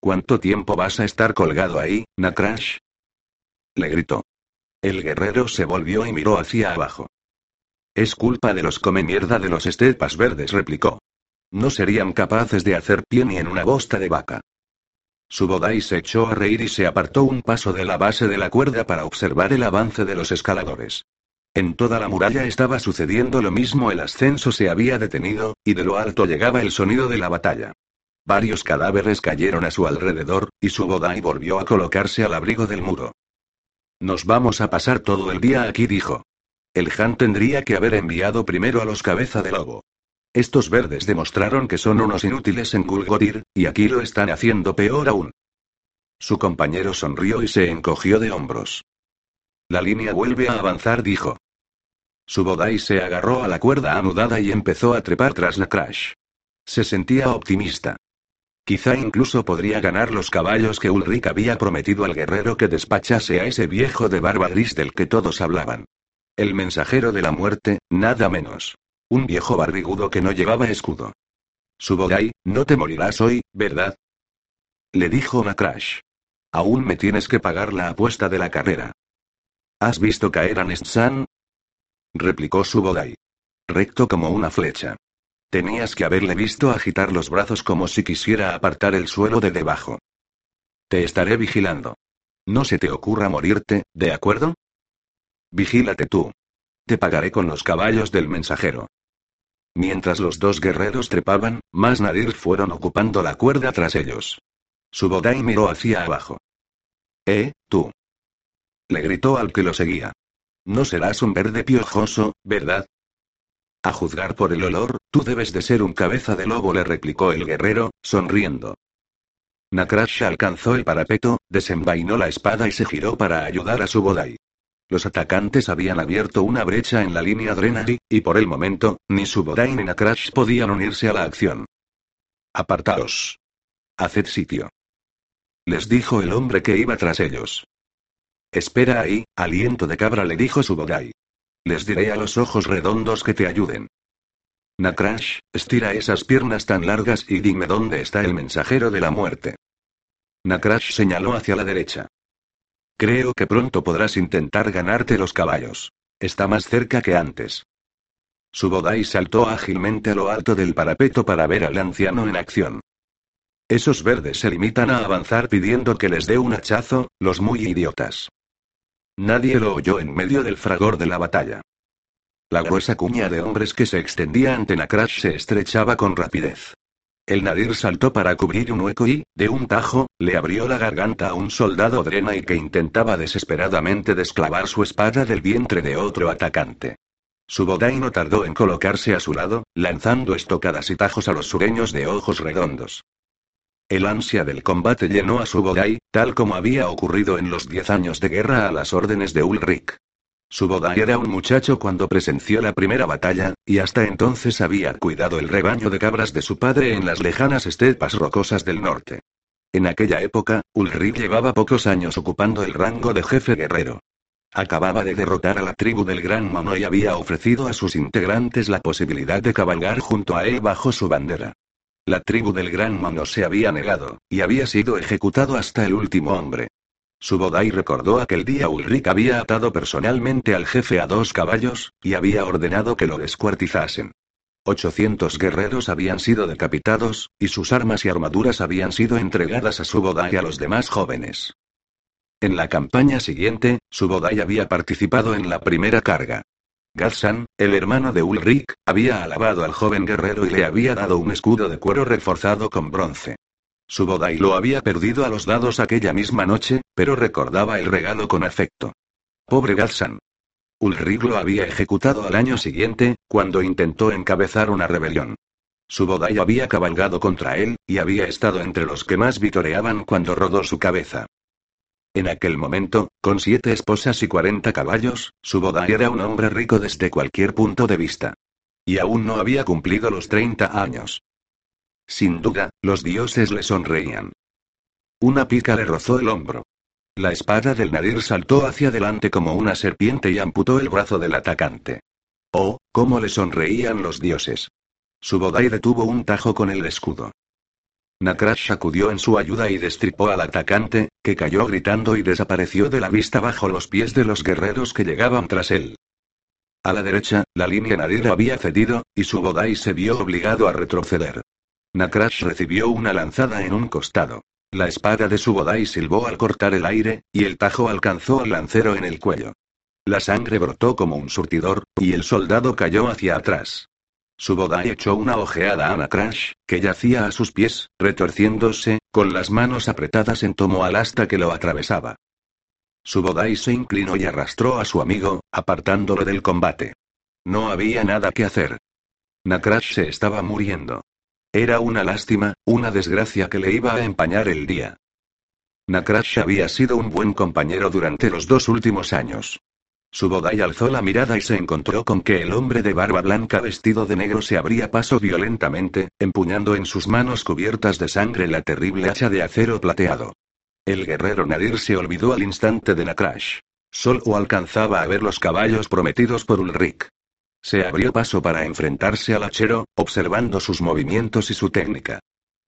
¿Cuánto tiempo vas a estar colgado ahí, Nakrash? Le gritó. El guerrero se volvió y miró hacia abajo. Es culpa de los come mierda de los estepas verdes, replicó. No serían capaces de hacer pie ni en una bosta de vaca. Subodai se echó a reír y se apartó un paso de la base de la cuerda para observar el avance de los escaladores. En toda la muralla estaba sucediendo lo mismo, el ascenso se había detenido, y de lo alto llegaba el sonido de la batalla. Varios cadáveres cayeron a su alrededor, y Subodai volvió a colocarse al abrigo del muro. Nos vamos a pasar todo el día aquí, dijo. El Han tendría que haber enviado primero a los cabeza de lobo. Estos verdes demostraron que son unos inútiles en Gulgodir, y aquí lo están haciendo peor aún. Su compañero sonrió y se encogió de hombros. La línea vuelve a avanzar, dijo. Subodai se agarró a la cuerda anudada y empezó a trepar tras la Crash. Se sentía optimista. Quizá incluso podría ganar los caballos que Ulrich había prometido al guerrero que despachase a ese viejo de barba gris del que todos hablaban. El mensajero de la muerte, nada menos. Un viejo barrigudo que no llevaba escudo. Subodai, no te morirás hoy, ¿verdad? Le dijo Nakrash. Aún me tienes que pagar la apuesta de la carrera. ¿Has visto caer a Nestsan? replicó Subodai. Recto como una flecha. Tenías que haberle visto agitar los brazos como si quisiera apartar el suelo de debajo. Te estaré vigilando. No se te ocurra morirte, ¿de acuerdo? Vigílate tú. Te pagaré con los caballos del mensajero. Mientras los dos guerreros trepaban, más Nadir fueron ocupando la cuerda tras ellos. Subodai miró hacia abajo. Eh, tú. Le gritó al que lo seguía. No serás un verde piojoso, ¿verdad? A juzgar por el olor, tú debes de ser un cabeza de lobo, le replicó el guerrero, sonriendo. Nakrash alcanzó el parapeto, desenvainó la espada y se giró para ayudar a Subodai. Los atacantes habían abierto una brecha en la línea Drenari, y por el momento, ni Subodai ni Nakrash podían unirse a la acción. Apartaos. Haced sitio. Les dijo el hombre que iba tras ellos. Espera ahí, aliento de cabra, le dijo Subodai. Les diré a los ojos redondos que te ayuden. Nakrash, estira esas piernas tan largas y dime dónde está el mensajero de la muerte. Nakrash señaló hacia la derecha. Creo que pronto podrás intentar ganarte los caballos. Está más cerca que antes. Subodai saltó ágilmente a lo alto del parapeto para ver al anciano en acción. Esos verdes se limitan a avanzar pidiendo que les dé un hachazo, los muy idiotas. Nadie lo oyó en medio del fragor de la batalla. La gruesa cuña de hombres que se extendía ante Nakrash se estrechaba con rapidez. El Nadir saltó para cubrir un hueco y, de un tajo, le abrió la garganta a un soldado y que intentaba desesperadamente desclavar su espada del vientre de otro atacante. Subodai no tardó en colocarse a su lado, lanzando estocadas y tajos a los sureños de ojos redondos. El ansia del combate llenó a Subodai, tal como había ocurrido en los diez años de guerra a las órdenes de Ulrich. Subodai era un muchacho cuando presenció la primera batalla, y hasta entonces había cuidado el rebaño de cabras de su padre en las lejanas estepas rocosas del norte. En aquella época, Ulrich llevaba pocos años ocupando el rango de jefe guerrero. Acababa de derrotar a la tribu del Gran Mono y había ofrecido a sus integrantes la posibilidad de cabalgar junto a él bajo su bandera. La tribu del Gran Mono se había negado, y había sido ejecutado hasta el último hombre. Subodai recordó aquel día Ulrich había atado personalmente al jefe a dos caballos, y había ordenado que lo descuartizasen. 800 guerreros habían sido decapitados, y sus armas y armaduras habían sido entregadas a Subodai y a los demás jóvenes. En la campaña siguiente, Subodai había participado en la primera carga. Gazsan, el hermano de Ulrich, había alabado al joven guerrero y le había dado un escudo de cuero reforzado con bronce. Subodai lo había perdido a los dados aquella misma noche, pero recordaba el regalo con afecto. Pobre Gazsan. Ulrich lo había ejecutado al año siguiente, cuando intentó encabezar una rebelión. Subodai había cabalgado contra él, y había estado entre los que más vitoreaban cuando rodó su cabeza. En aquel momento, con siete esposas y cuarenta caballos, Subodai era un hombre rico desde cualquier punto de vista. Y aún no había cumplido los treinta años. Sin duda, los dioses le sonreían. Una pica le rozó el hombro. La espada del Nadir saltó hacia adelante como una serpiente y amputó el brazo del atacante. Oh, cómo le sonreían los dioses. Subodai detuvo un tajo con el escudo. Nakrash acudió en su ayuda y destripó al atacante, que cayó gritando y desapareció de la vista bajo los pies de los guerreros que llegaban tras él. A la derecha, la línea Nadir había cedido, y Subodai se vio obligado a retroceder. Nakrash recibió una lanzada en un costado. La espada de Subodai silbó al cortar el aire, y el tajo alcanzó al lancero en el cuello. La sangre brotó como un surtidor, y el soldado cayó hacia atrás. Subodai echó una ojeada a Nakrash, que yacía a sus pies, retorciéndose, con las manos apretadas en tomo al asta que lo atravesaba. Subodai se inclinó y arrastró a su amigo, apartándolo del combate. No había nada que hacer. Nakrash se estaba muriendo. Era una lástima, una desgracia que le iba a empañar el día. Nakrash había sido un buen compañero durante los dos últimos años. Subodai alzó la mirada y se encontró con que el hombre de barba blanca vestido de negro se abría paso violentamente, empuñando en sus manos cubiertas de sangre la terrible hacha de acero plateado. El guerrero Nadir se olvidó al instante de Nakrash. Solo alcanzaba a ver los caballos prometidos por Ulrich. Se abrió paso para enfrentarse al hachero, observando sus movimientos y su técnica.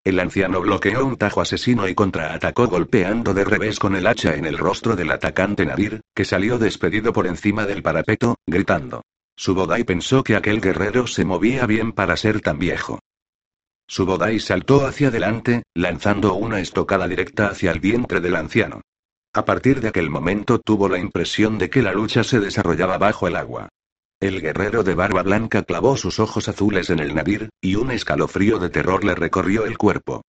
El anciano bloqueó un tajo asesino y contraatacó golpeando de revés con el hacha en el rostro del atacante Nadir, que salió despedido por encima del parapeto, gritando. Subodai pensó que aquel guerrero se movía bien para ser tan viejo. Subodai saltó hacia adelante, lanzando una estocada directa hacia el vientre del anciano. A partir de aquel momento tuvo la impresión de que la lucha se desarrollaba bajo el agua. El guerrero de barba blanca clavó sus ojos azules en el nadir, y un escalofrío de terror le recorrió el cuerpo.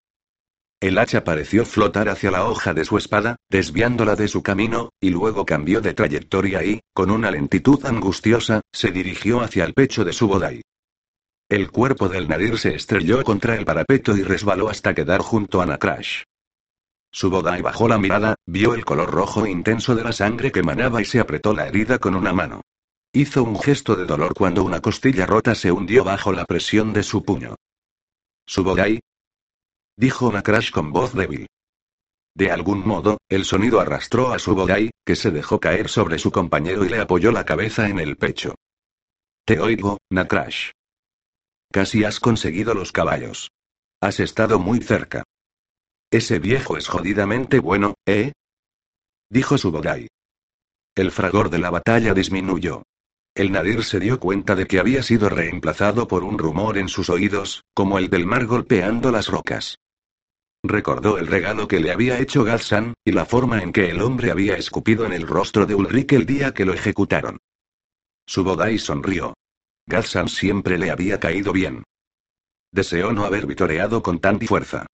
El hacha pareció flotar hacia la hoja de su espada, desviándola de su camino, y luego cambió de trayectoria y, con una lentitud angustiosa, se dirigió hacia el pecho de su bodai. El cuerpo del nadir se estrelló contra el parapeto y resbaló hasta quedar junto a Nakrash. Subodai bajó la mirada, vio el color rojo intenso de la sangre que manaba y se apretó la herida con una mano. Hizo un gesto de dolor cuando una costilla rota se hundió bajo la presión de su puño. ¿Subodai? Dijo Nakrash con voz débil. De algún modo, el sonido arrastró a Subodai, que se dejó caer sobre su compañero y le apoyó la cabeza en el pecho. Te oigo, Nakrash. Casi has conseguido los caballos. Has estado muy cerca. Ese viejo es jodidamente bueno, ¿eh? dijo Subogai. El fragor de la batalla disminuyó. El Nadir se dio cuenta de que había sido reemplazado por un rumor en sus oídos, como el del mar golpeando las rocas. Recordó el regalo que le había hecho Galsan, y la forma en que el hombre había escupido en el rostro de Ulrich el día que lo ejecutaron. Subodai sonrió. Galsan siempre le había caído bien. Deseó no haber vitoreado con tanta fuerza.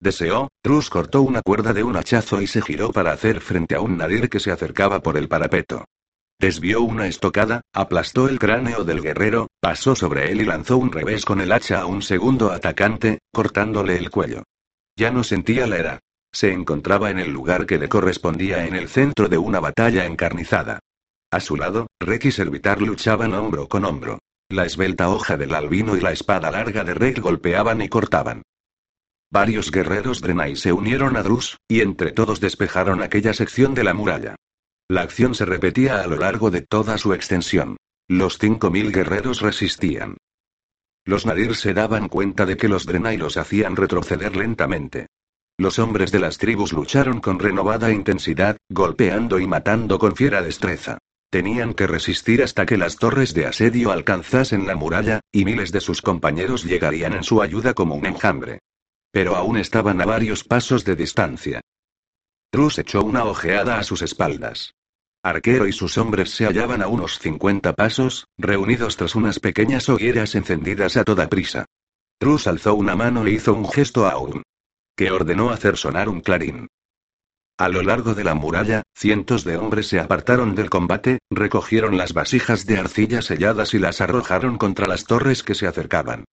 Deseó, Trus cortó una cuerda de un hachazo y se giró para hacer frente a un nadir que se acercaba por el parapeto. Desvió una estocada, aplastó el cráneo del guerrero, pasó sobre él y lanzó un revés con el hacha a un segundo atacante, cortándole el cuello. Ya no sentía la edad. Se encontraba en el lugar que le correspondía en el centro de una batalla encarnizada. A su lado, Rek y Servitar luchaban hombro con hombro. La esbelta hoja del albino y la espada larga de Rek golpeaban y cortaban. Varios guerreros Drenai se unieron a Drus, y entre todos despejaron aquella sección de la muralla. La acción se repetía a lo largo de toda su extensión. Los cinco mil guerreros resistían. Los Nadir se daban cuenta de que los Drenai los hacían retroceder lentamente. Los hombres de las tribus lucharon con renovada intensidad, golpeando y matando con fiera destreza. Tenían que resistir hasta que las torres de asedio alcanzasen la muralla, y miles de sus compañeros llegarían en su ayuda como un enjambre. Pero aún estaban a varios pasos de distancia. Trus echó una ojeada a sus espaldas. Arquero y sus hombres se hallaban a unos 50 pasos, reunidos tras unas pequeñas hogueras encendidas a toda prisa. Trus alzó una mano e hizo un gesto a Aun. Que ordenó hacer sonar un clarín. A lo largo de la muralla, cientos de hombres se apartaron del combate, recogieron las vasijas de arcilla selladas y las arrojaron contra las torres que se acercaban.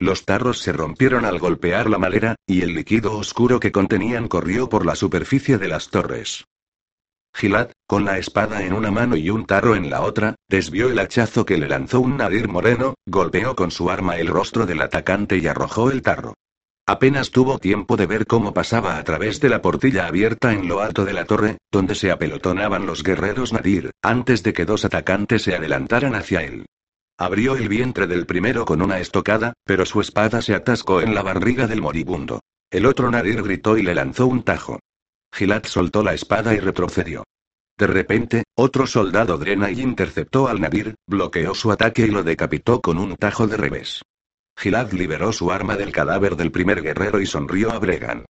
Los tarros se rompieron al golpear la madera, y el líquido oscuro que contenían corrió por la superficie de las torres. Gilad, con la espada en una mano y un tarro en la otra, desvió el hachazo que le lanzó un nadir moreno, golpeó con su arma el rostro del atacante y arrojó el tarro. Apenas tuvo tiempo de ver cómo pasaba a través de la portilla abierta en lo alto de la torre, donde se apelotonaban los guerreros Nadir, antes de que dos atacantes se adelantaran hacia él. Abrió el vientre del primero con una estocada, pero su espada se atascó en la barriga del moribundo. El otro Nadir gritó y le lanzó un tajo. Gilad soltó la espada y retrocedió. De repente, otro soldado drena y interceptó al Nadir, bloqueó su ataque y lo decapitó con un tajo de revés. Gilad liberó su arma del cadáver del primer guerrero y sonrió a Bregan.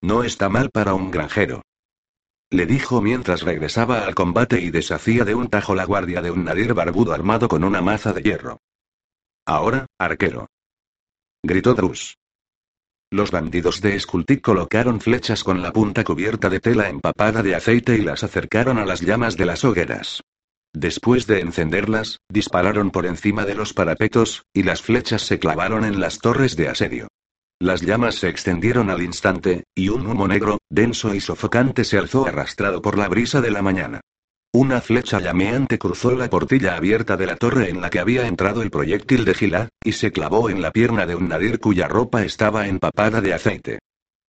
No está mal para un granjero le dijo mientras regresaba al combate y deshacía de un tajo la guardia de un nadir barbudo armado con una maza de hierro. Ahora, arquero. Gritó Drus. Los bandidos de Skultik colocaron flechas con la punta cubierta de tela empapada de aceite y las acercaron a las llamas de las hogueras. Después de encenderlas, dispararon por encima de los parapetos, y las flechas se clavaron en las torres de asedio. Las llamas se extendieron al instante, y un humo negro, denso y sofocante se alzó arrastrado por la brisa de la mañana. Una flecha llameante cruzó la portilla abierta de la torre en la que había entrado el proyectil de Gilad, y se clavó en la pierna de un nadir cuya ropa estaba empapada de aceite.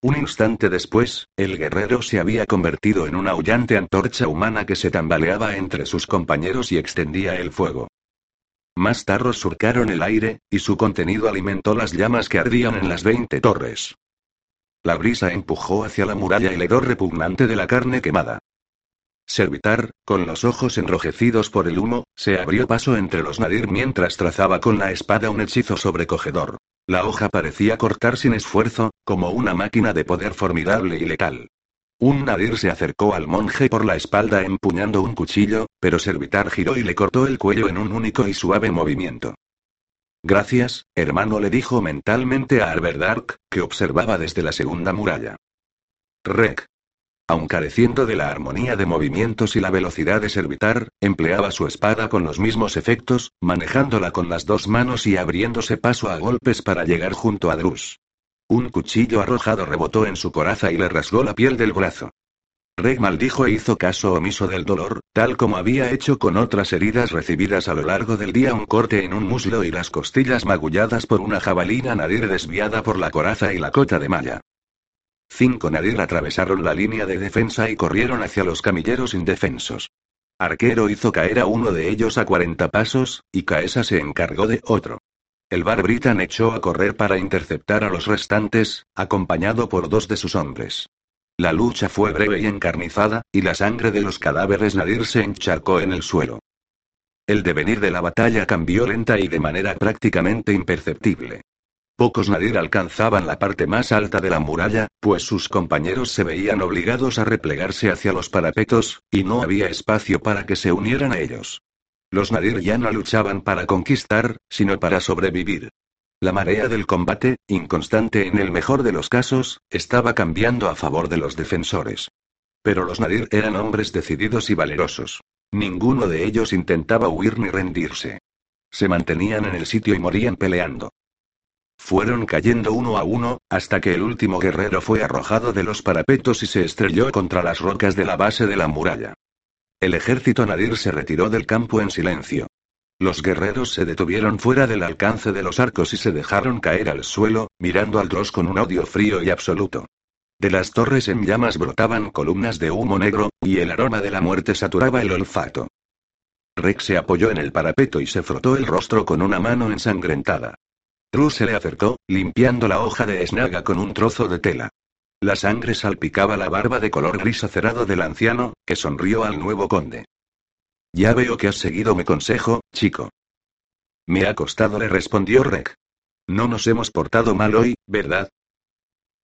Un instante después, el guerrero se había convertido en una aullante antorcha humana que se tambaleaba entre sus compañeros y extendía el fuego. Más tarros surcaron el aire, y su contenido alimentó las llamas que ardían en las veinte torres. La brisa empujó hacia la muralla el hedor repugnante de la carne quemada. Servitar, con los ojos enrojecidos por el humo, se abrió paso entre los nadir mientras trazaba con la espada un hechizo sobrecogedor. La hoja parecía cortar sin esfuerzo, como una máquina de poder formidable y letal. Un nadir se acercó al monje por la espalda empuñando un cuchillo, pero Servitar giró y le cortó el cuello en un único y suave movimiento. Gracias, hermano, le dijo mentalmente a Dark, que observaba desde la segunda muralla. Rek. Aun careciendo de la armonía de movimientos y la velocidad de Servitar, empleaba su espada con los mismos efectos, manejándola con las dos manos y abriéndose paso a golpes para llegar junto a Drus. Un cuchillo arrojado rebotó en su coraza y le rasgó la piel del brazo. Reg maldijo e hizo caso omiso del dolor, tal como había hecho con otras heridas recibidas a lo largo del día, un corte en un muslo y las costillas magulladas por una jabalina nadir desviada por la coraza y la cota de malla. Cinco nadir atravesaron la línea de defensa y corrieron hacia los camilleros indefensos. Arquero hizo caer a uno de ellos a 40 pasos, y Caesa se encargó de otro. El bar Britan echó a correr para interceptar a los restantes, acompañado por dos de sus hombres. La lucha fue breve y encarnizada, y la sangre de los cadáveres Nadir se encharcó en el suelo. El devenir de la batalla cambió lenta y de manera prácticamente imperceptible. Pocos Nadir alcanzaban la parte más alta de la muralla, pues sus compañeros se veían obligados a replegarse hacia los parapetos, y no había espacio para que se unieran a ellos. Los Nadir ya no luchaban para conquistar, sino para sobrevivir. La marea del combate, inconstante en el mejor de los casos, estaba cambiando a favor de los defensores. Pero los Nadir eran hombres decididos y valerosos. Ninguno de ellos intentaba huir ni rendirse. Se mantenían en el sitio y morían peleando. Fueron cayendo uno a uno, hasta que el último guerrero fue arrojado de los parapetos y se estrelló contra las rocas de la base de la muralla. El ejército nadir se retiró del campo en silencio. Los guerreros se detuvieron fuera del alcance de los arcos y se dejaron caer al suelo, mirando al Dross con un odio frío y absoluto. De las torres en llamas brotaban columnas de humo negro, y el aroma de la muerte saturaba el olfato. Rex se apoyó en el parapeto y se frotó el rostro con una mano ensangrentada. True se le acercó, limpiando la hoja de esnaga con un trozo de tela. La sangre salpicaba la barba de color gris acerado del anciano, que sonrió al nuevo conde. Ya veo que has seguido mi consejo, chico. Me ha costado, le respondió Rek. No nos hemos portado mal hoy, ¿verdad?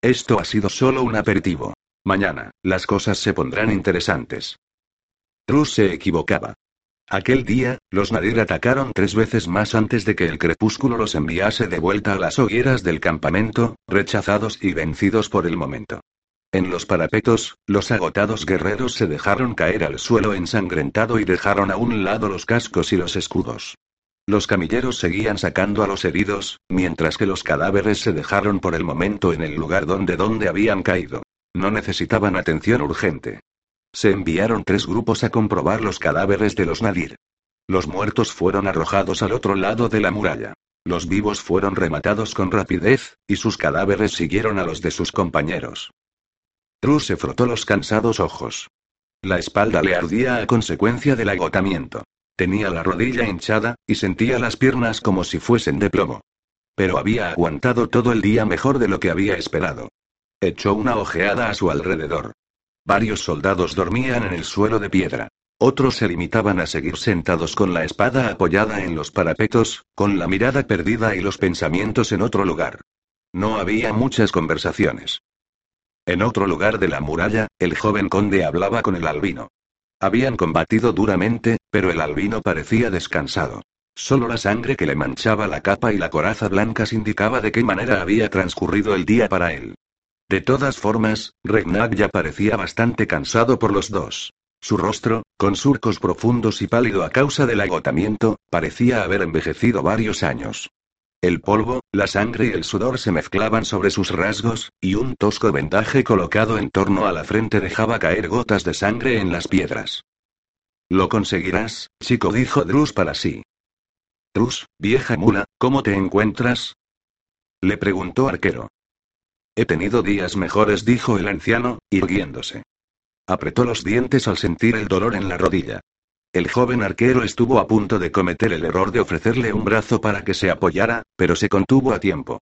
Esto ha sido solo un aperitivo. Mañana, las cosas se pondrán interesantes. Trus se equivocaba. Aquel día, los Nadir atacaron tres veces más antes de que el crepúsculo los enviase de vuelta a las hogueras del campamento, rechazados y vencidos por el momento. En los parapetos, los agotados guerreros se dejaron caer al suelo ensangrentado y dejaron a un lado los cascos y los escudos. Los camilleros seguían sacando a los heridos, mientras que los cadáveres se dejaron por el momento en el lugar donde donde habían caído. No necesitaban atención urgente. Se enviaron tres grupos a comprobar los cadáveres de los Nadir. Los muertos fueron arrojados al otro lado de la muralla. Los vivos fueron rematados con rapidez, y sus cadáveres siguieron a los de sus compañeros. True se frotó los cansados ojos. La espalda le ardía a consecuencia del agotamiento. Tenía la rodilla hinchada, y sentía las piernas como si fuesen de plomo. Pero había aguantado todo el día mejor de lo que había esperado. Echó una ojeada a su alrededor. Varios soldados dormían en el suelo de piedra. Otros se limitaban a seguir sentados con la espada apoyada en los parapetos, con la mirada perdida y los pensamientos en otro lugar. No había muchas conversaciones. En otro lugar de la muralla, el joven conde hablaba con el albino. Habían combatido duramente, pero el albino parecía descansado. Solo la sangre que le manchaba la capa y la coraza blancas indicaba de qué manera había transcurrido el día para él. De todas formas, Regnac ya parecía bastante cansado por los dos. Su rostro, con surcos profundos y pálido a causa del agotamiento, parecía haber envejecido varios años. El polvo, la sangre y el sudor se mezclaban sobre sus rasgos, y un tosco vendaje colocado en torno a la frente dejaba caer gotas de sangre en las piedras. Lo conseguirás, chico, dijo Drus para sí. Drus, vieja mula, ¿cómo te encuentras? Le preguntó Arquero. He tenido días mejores, dijo el anciano, irguiéndose. Apretó los dientes al sentir el dolor en la rodilla. El joven arquero estuvo a punto de cometer el error de ofrecerle un brazo para que se apoyara, pero se contuvo a tiempo.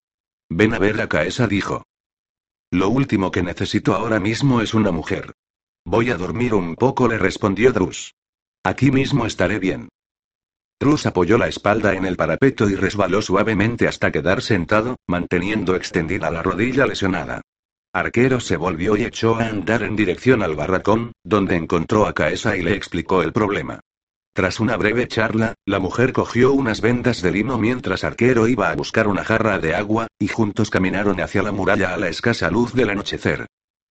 Ven a ver a Caesa, dijo. Lo último que necesito ahora mismo es una mujer. Voy a dormir un poco, le respondió Drus. Aquí mismo estaré bien. Trus apoyó la espalda en el parapeto y resbaló suavemente hasta quedar sentado, manteniendo extendida la rodilla lesionada. Arquero se volvió y echó a andar en dirección al barracón, donde encontró a Caesa y le explicó el problema. Tras una breve charla, la mujer cogió unas vendas de lino mientras Arquero iba a buscar una jarra de agua, y juntos caminaron hacia la muralla a la escasa luz del anochecer.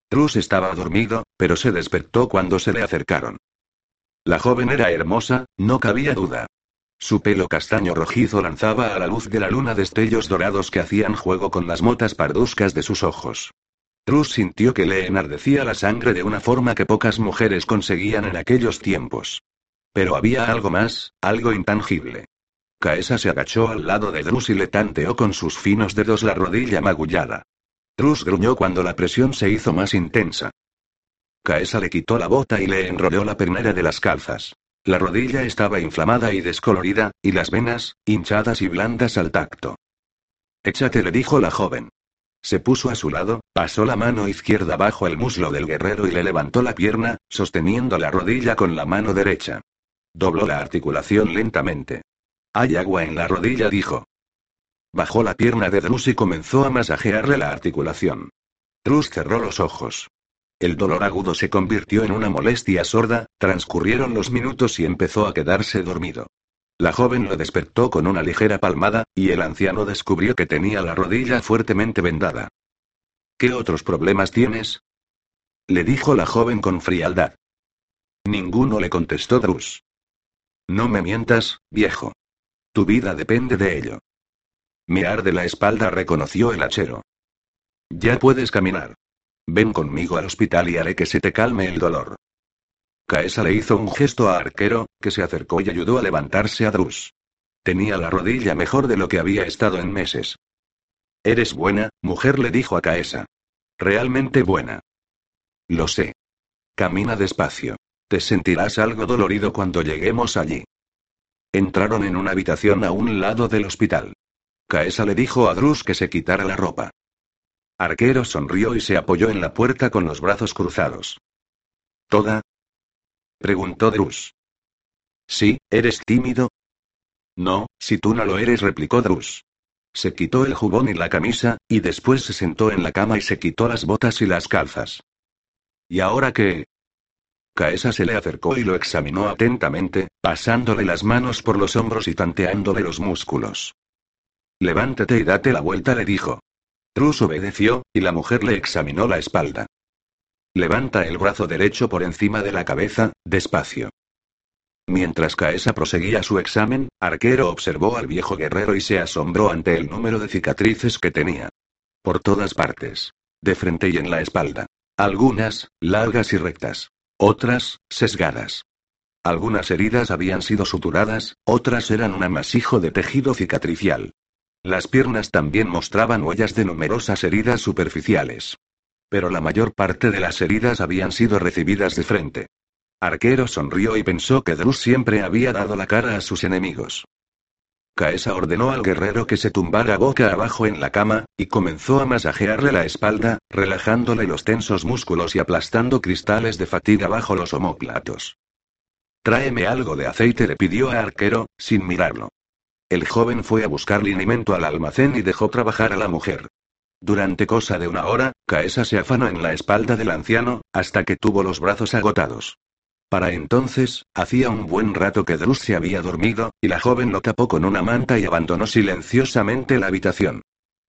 Trus estaba dormido, pero se despertó cuando se le acercaron. La joven era hermosa, no cabía duda. Su pelo castaño rojizo lanzaba a la luz de la luna destellos dorados que hacían juego con las motas parduscas de sus ojos. Trus sintió que le enardecía la sangre de una forma que pocas mujeres conseguían en aquellos tiempos. Pero había algo más, algo intangible. Caesa se agachó al lado de Drus y le tanteó con sus finos dedos la rodilla magullada. Drus gruñó cuando la presión se hizo más intensa. Caesa le quitó la bota y le enrolló la pernera de las calzas. La rodilla estaba inflamada y descolorida, y las venas, hinchadas y blandas al tacto. Échate, le dijo la joven. Se puso a su lado, pasó la mano izquierda bajo el muslo del guerrero y le levantó la pierna, sosteniendo la rodilla con la mano derecha. Dobló la articulación lentamente. Hay agua en la rodilla, dijo. Bajó la pierna de Drus y comenzó a masajearle la articulación. Drus cerró los ojos. El dolor agudo se convirtió en una molestia sorda, transcurrieron los minutos y empezó a quedarse dormido. La joven lo despertó con una ligera palmada, y el anciano descubrió que tenía la rodilla fuertemente vendada. ¿Qué otros problemas tienes? Le dijo la joven con frialdad. Ninguno le contestó Drus. No me mientas, viejo. Tu vida depende de ello. Me arde la espalda, reconoció el hachero. Ya puedes caminar. Ven conmigo al hospital y haré que se te calme el dolor. Caesa le hizo un gesto a Arquero, que se acercó y ayudó a levantarse a Drus. Tenía la rodilla mejor de lo que había estado en meses. Eres buena, mujer, le dijo a Caesa. Realmente buena. Lo sé. Camina despacio. Te sentirás algo dolorido cuando lleguemos allí. Entraron en una habitación a un lado del hospital. Caesa le dijo a Drus que se quitara la ropa. Arquero sonrió y se apoyó en la puerta con los brazos cruzados. ¿Toda? preguntó Drus. Sí, ¿eres tímido? No, si tú no lo eres, replicó Drus. Se quitó el jubón y la camisa, y después se sentó en la cama y se quitó las botas y las calzas. ¿Y ahora qué? Caesa se le acercó y lo examinó atentamente, pasándole las manos por los hombros y tanteándole los músculos. Levántate y date la vuelta, le dijo. Drus obedeció, y la mujer le examinó la espalda. Levanta el brazo derecho por encima de la cabeza, despacio. Mientras Caesa proseguía su examen, Arquero observó al viejo guerrero y se asombró ante el número de cicatrices que tenía. Por todas partes. De frente y en la espalda. Algunas, largas y rectas. Otras, sesgadas. Algunas heridas habían sido suturadas, otras eran un amasijo de tejido cicatricial. Las piernas también mostraban huellas de numerosas heridas superficiales pero la mayor parte de las heridas habían sido recibidas de frente. Arquero sonrió y pensó que Drus siempre había dado la cara a sus enemigos. Caesa ordenó al guerrero que se tumbara boca abajo en la cama, y comenzó a masajearle la espalda, relajándole los tensos músculos y aplastando cristales de fatiga bajo los omóplatos. Tráeme algo de aceite, le pidió a Arquero, sin mirarlo. El joven fue a buscar alimento al almacén y dejó trabajar a la mujer. Durante cosa de una hora, Caesa se afanó en la espalda del anciano, hasta que tuvo los brazos agotados. Para entonces, hacía un buen rato que Drus se había dormido, y la joven lo tapó con una manta y abandonó silenciosamente la habitación.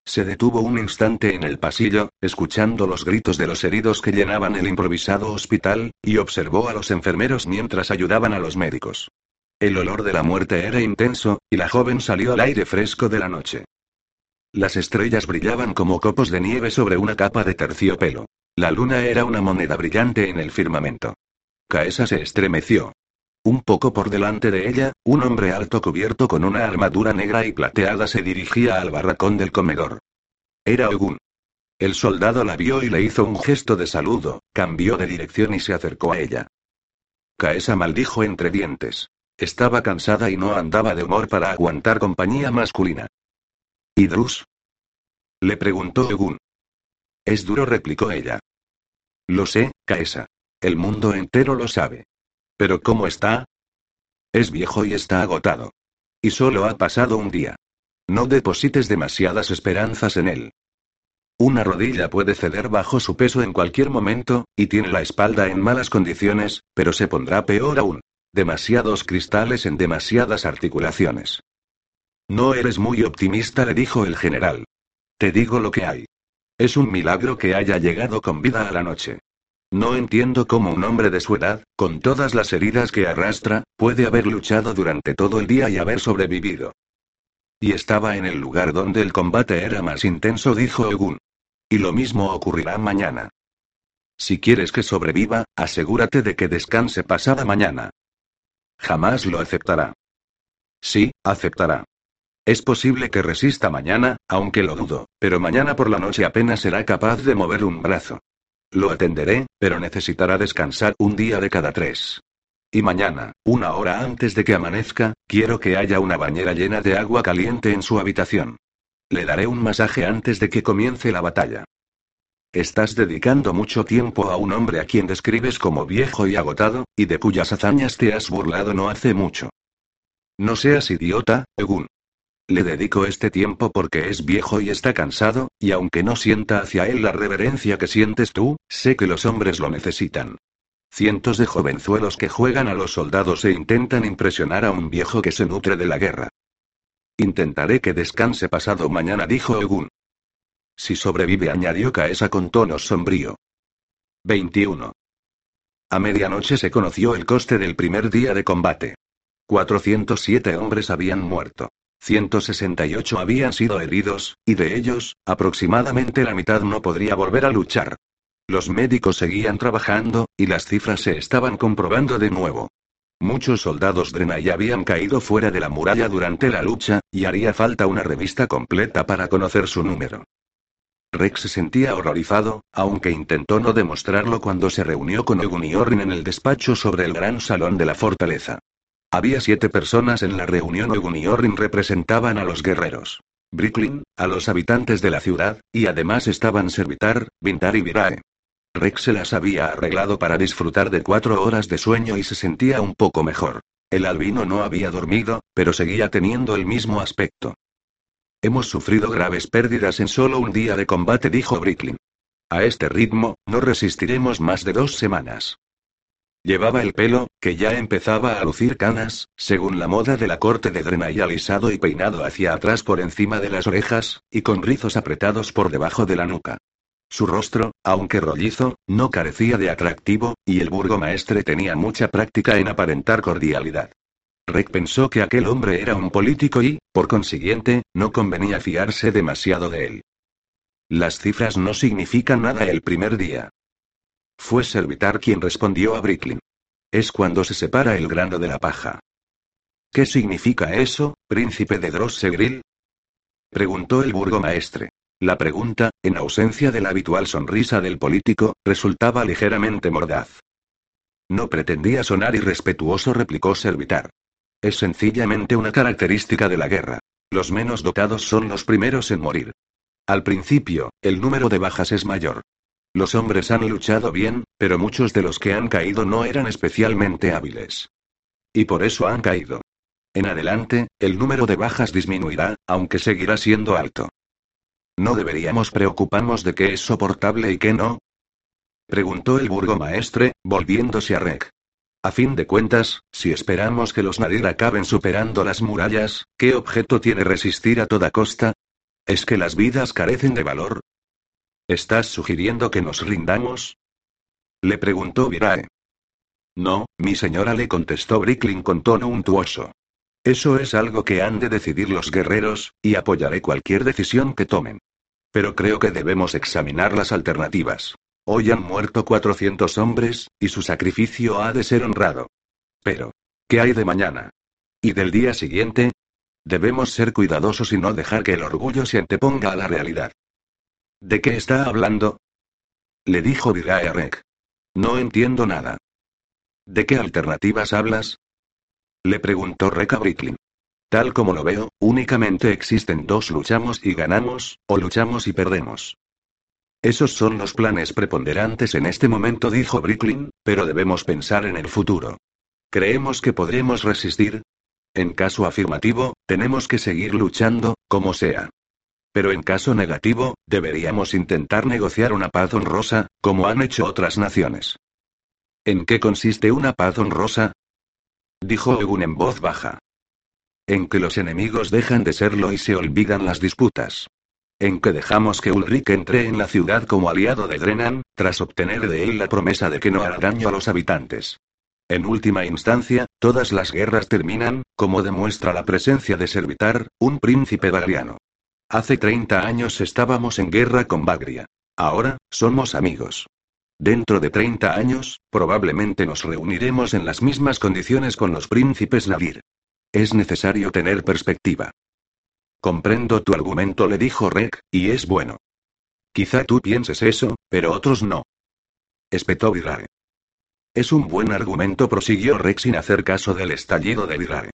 Se detuvo un instante en el pasillo, escuchando los gritos de los heridos que llenaban el improvisado hospital, y observó a los enfermeros mientras ayudaban a los médicos. El olor de la muerte era intenso, y la joven salió al aire fresco de la noche. Las estrellas brillaban como copos de nieve sobre una capa de terciopelo. La luna era una moneda brillante en el firmamento. Caesa se estremeció. Un poco por delante de ella, un hombre alto cubierto con una armadura negra y plateada se dirigía al barracón del comedor. Era Ogun. El soldado la vio y le hizo un gesto de saludo, cambió de dirección y se acercó a ella. Caesa maldijo entre dientes. Estaba cansada y no andaba de humor para aguantar compañía masculina. ¿Y Drus? Le preguntó Egun. Es duro, replicó ella. Lo sé, Caesa. El mundo entero lo sabe. Pero ¿cómo está? Es viejo y está agotado. Y solo ha pasado un día. No deposites demasiadas esperanzas en él. Una rodilla puede ceder bajo su peso en cualquier momento, y tiene la espalda en malas condiciones, pero se pondrá peor aún. Demasiados cristales en demasiadas articulaciones. No eres muy optimista, le dijo el general. Te digo lo que hay. Es un milagro que haya llegado con vida a la noche. No entiendo cómo un hombre de su edad, con todas las heridas que arrastra, puede haber luchado durante todo el día y haber sobrevivido. Y estaba en el lugar donde el combate era más intenso, dijo Ogun. Y lo mismo ocurrirá mañana. Si quieres que sobreviva, asegúrate de que descanse pasada mañana. Jamás lo aceptará. Sí, aceptará. Es posible que resista mañana, aunque lo dudo, pero mañana por la noche apenas será capaz de mover un brazo. Lo atenderé, pero necesitará descansar un día de cada tres. Y mañana, una hora antes de que amanezca, quiero que haya una bañera llena de agua caliente en su habitación. Le daré un masaje antes de que comience la batalla. Estás dedicando mucho tiempo a un hombre a quien describes como viejo y agotado, y de cuyas hazañas te has burlado no hace mucho. No seas idiota, Egun. Le dedico este tiempo porque es viejo y está cansado, y aunque no sienta hacia él la reverencia que sientes tú, sé que los hombres lo necesitan. Cientos de jovenzuelos que juegan a los soldados e intentan impresionar a un viejo que se nutre de la guerra. Intentaré que descanse pasado mañana, dijo Egun. Si sobrevive, añadió Kaesa con tono sombrío. 21. A medianoche se conoció el coste del primer día de combate. 407 hombres habían muerto. 168 habían sido heridos, y de ellos, aproximadamente la mitad no podría volver a luchar. Los médicos seguían trabajando, y las cifras se estaban comprobando de nuevo. Muchos soldados Drenai habían caído fuera de la muralla durante la lucha, y haría falta una revista completa para conocer su número. Rex se sentía horrorizado, aunque intentó no demostrarlo cuando se reunió con Orrin en el despacho sobre el gran salón de la fortaleza. Había siete personas en la reunión. Orrin representaban a los guerreros. Bricklin, a los habitantes de la ciudad, y además estaban Servitar, Vintar y Virae. Rex se las había arreglado para disfrutar de cuatro horas de sueño y se sentía un poco mejor. El albino no había dormido, pero seguía teniendo el mismo aspecto. Hemos sufrido graves pérdidas en solo un día de combate, dijo Bricklin. A este ritmo, no resistiremos más de dos semanas. Llevaba el pelo, que ya empezaba a lucir canas, según la moda de la corte de Drenai alisado y peinado hacia atrás por encima de las orejas, y con rizos apretados por debajo de la nuca. Su rostro, aunque rollizo, no carecía de atractivo, y el burgomaestre tenía mucha práctica en aparentar cordialidad. Rick pensó que aquel hombre era un político y, por consiguiente, no convenía fiarse demasiado de él. Las cifras no significan nada el primer día. Fue Servitar quien respondió a Bricklin. Es cuando se separa el grano de la paja. ¿Qué significa eso, príncipe de Drossegril? Preguntó el burgomaestre. La pregunta, en ausencia de la habitual sonrisa del político, resultaba ligeramente mordaz. No pretendía sonar irrespetuoso, replicó Servitar. Es sencillamente una característica de la guerra. Los menos dotados son los primeros en morir. Al principio, el número de bajas es mayor. Los hombres han luchado bien, pero muchos de los que han caído no eran especialmente hábiles. Y por eso han caído. En adelante, el número de bajas disminuirá, aunque seguirá siendo alto. ¿No deberíamos preocuparnos de qué es soportable y qué no? Preguntó el burgomaestre, volviéndose a Rek. A fin de cuentas, si esperamos que los Nadir acaben superando las murallas, ¿qué objeto tiene resistir a toda costa? ¿Es que las vidas carecen de valor? ¿Estás sugiriendo que nos rindamos? Le preguntó Virae. No, mi señora le contestó Bricklin con tono untuoso. Eso es algo que han de decidir los guerreros, y apoyaré cualquier decisión que tomen. Pero creo que debemos examinar las alternativas. Hoy han muerto 400 hombres, y su sacrificio ha de ser honrado. Pero, ¿qué hay de mañana? ¿Y del día siguiente? Debemos ser cuidadosos y no dejar que el orgullo se anteponga a la realidad. ¿De qué está hablando? Le dijo Rek. No entiendo nada. ¿De qué alternativas hablas? Le preguntó Reka Bricklin. Tal como lo veo, únicamente existen dos luchamos y ganamos, o luchamos y perdemos. Esos son los planes preponderantes en este momento, dijo Bricklin, pero debemos pensar en el futuro. ¿Creemos que podremos resistir? En caso afirmativo, tenemos que seguir luchando, como sea. Pero en caso negativo, deberíamos intentar negociar una paz honrosa, como han hecho otras naciones. ¿En qué consiste una paz honrosa? dijo Egun en voz baja. En que los enemigos dejan de serlo y se olvidan las disputas. En que dejamos que Ulrich entre en la ciudad como aliado de Drenan, tras obtener de él la promesa de que no hará daño a los habitantes. En última instancia, todas las guerras terminan, como demuestra la presencia de Servitar, un príncipe bagriano. Hace 30 años estábamos en guerra con Bagria. Ahora, somos amigos. Dentro de 30 años, probablemente nos reuniremos en las mismas condiciones con los príncipes Nadir. Es necesario tener perspectiva. Comprendo tu argumento, le dijo Rek, y es bueno. Quizá tú pienses eso, pero otros no. Espetó Virae. Es un buen argumento, prosiguió Rex sin hacer caso del estallido de Virae.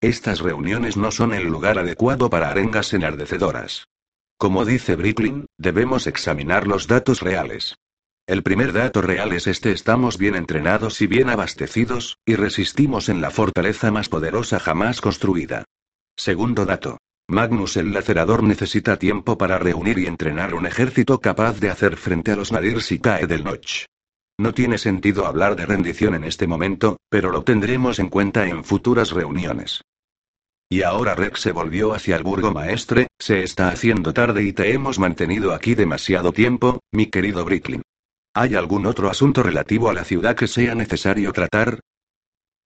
Estas reuniones no son el lugar adecuado para arengas enardecedoras. Como dice Bricklin, debemos examinar los datos reales. El primer dato real es este estamos bien entrenados y bien abastecidos, y resistimos en la fortaleza más poderosa jamás construida. Segundo dato. Magnus el lacerador necesita tiempo para reunir y entrenar un ejército capaz de hacer frente a los Nadir si cae del Notch. No tiene sentido hablar de rendición en este momento, pero lo tendremos en cuenta en futuras reuniones. Y ahora Rex se volvió hacia el burgomaestre, se está haciendo tarde y te hemos mantenido aquí demasiado tiempo, mi querido Bricklin. ¿Hay algún otro asunto relativo a la ciudad que sea necesario tratar?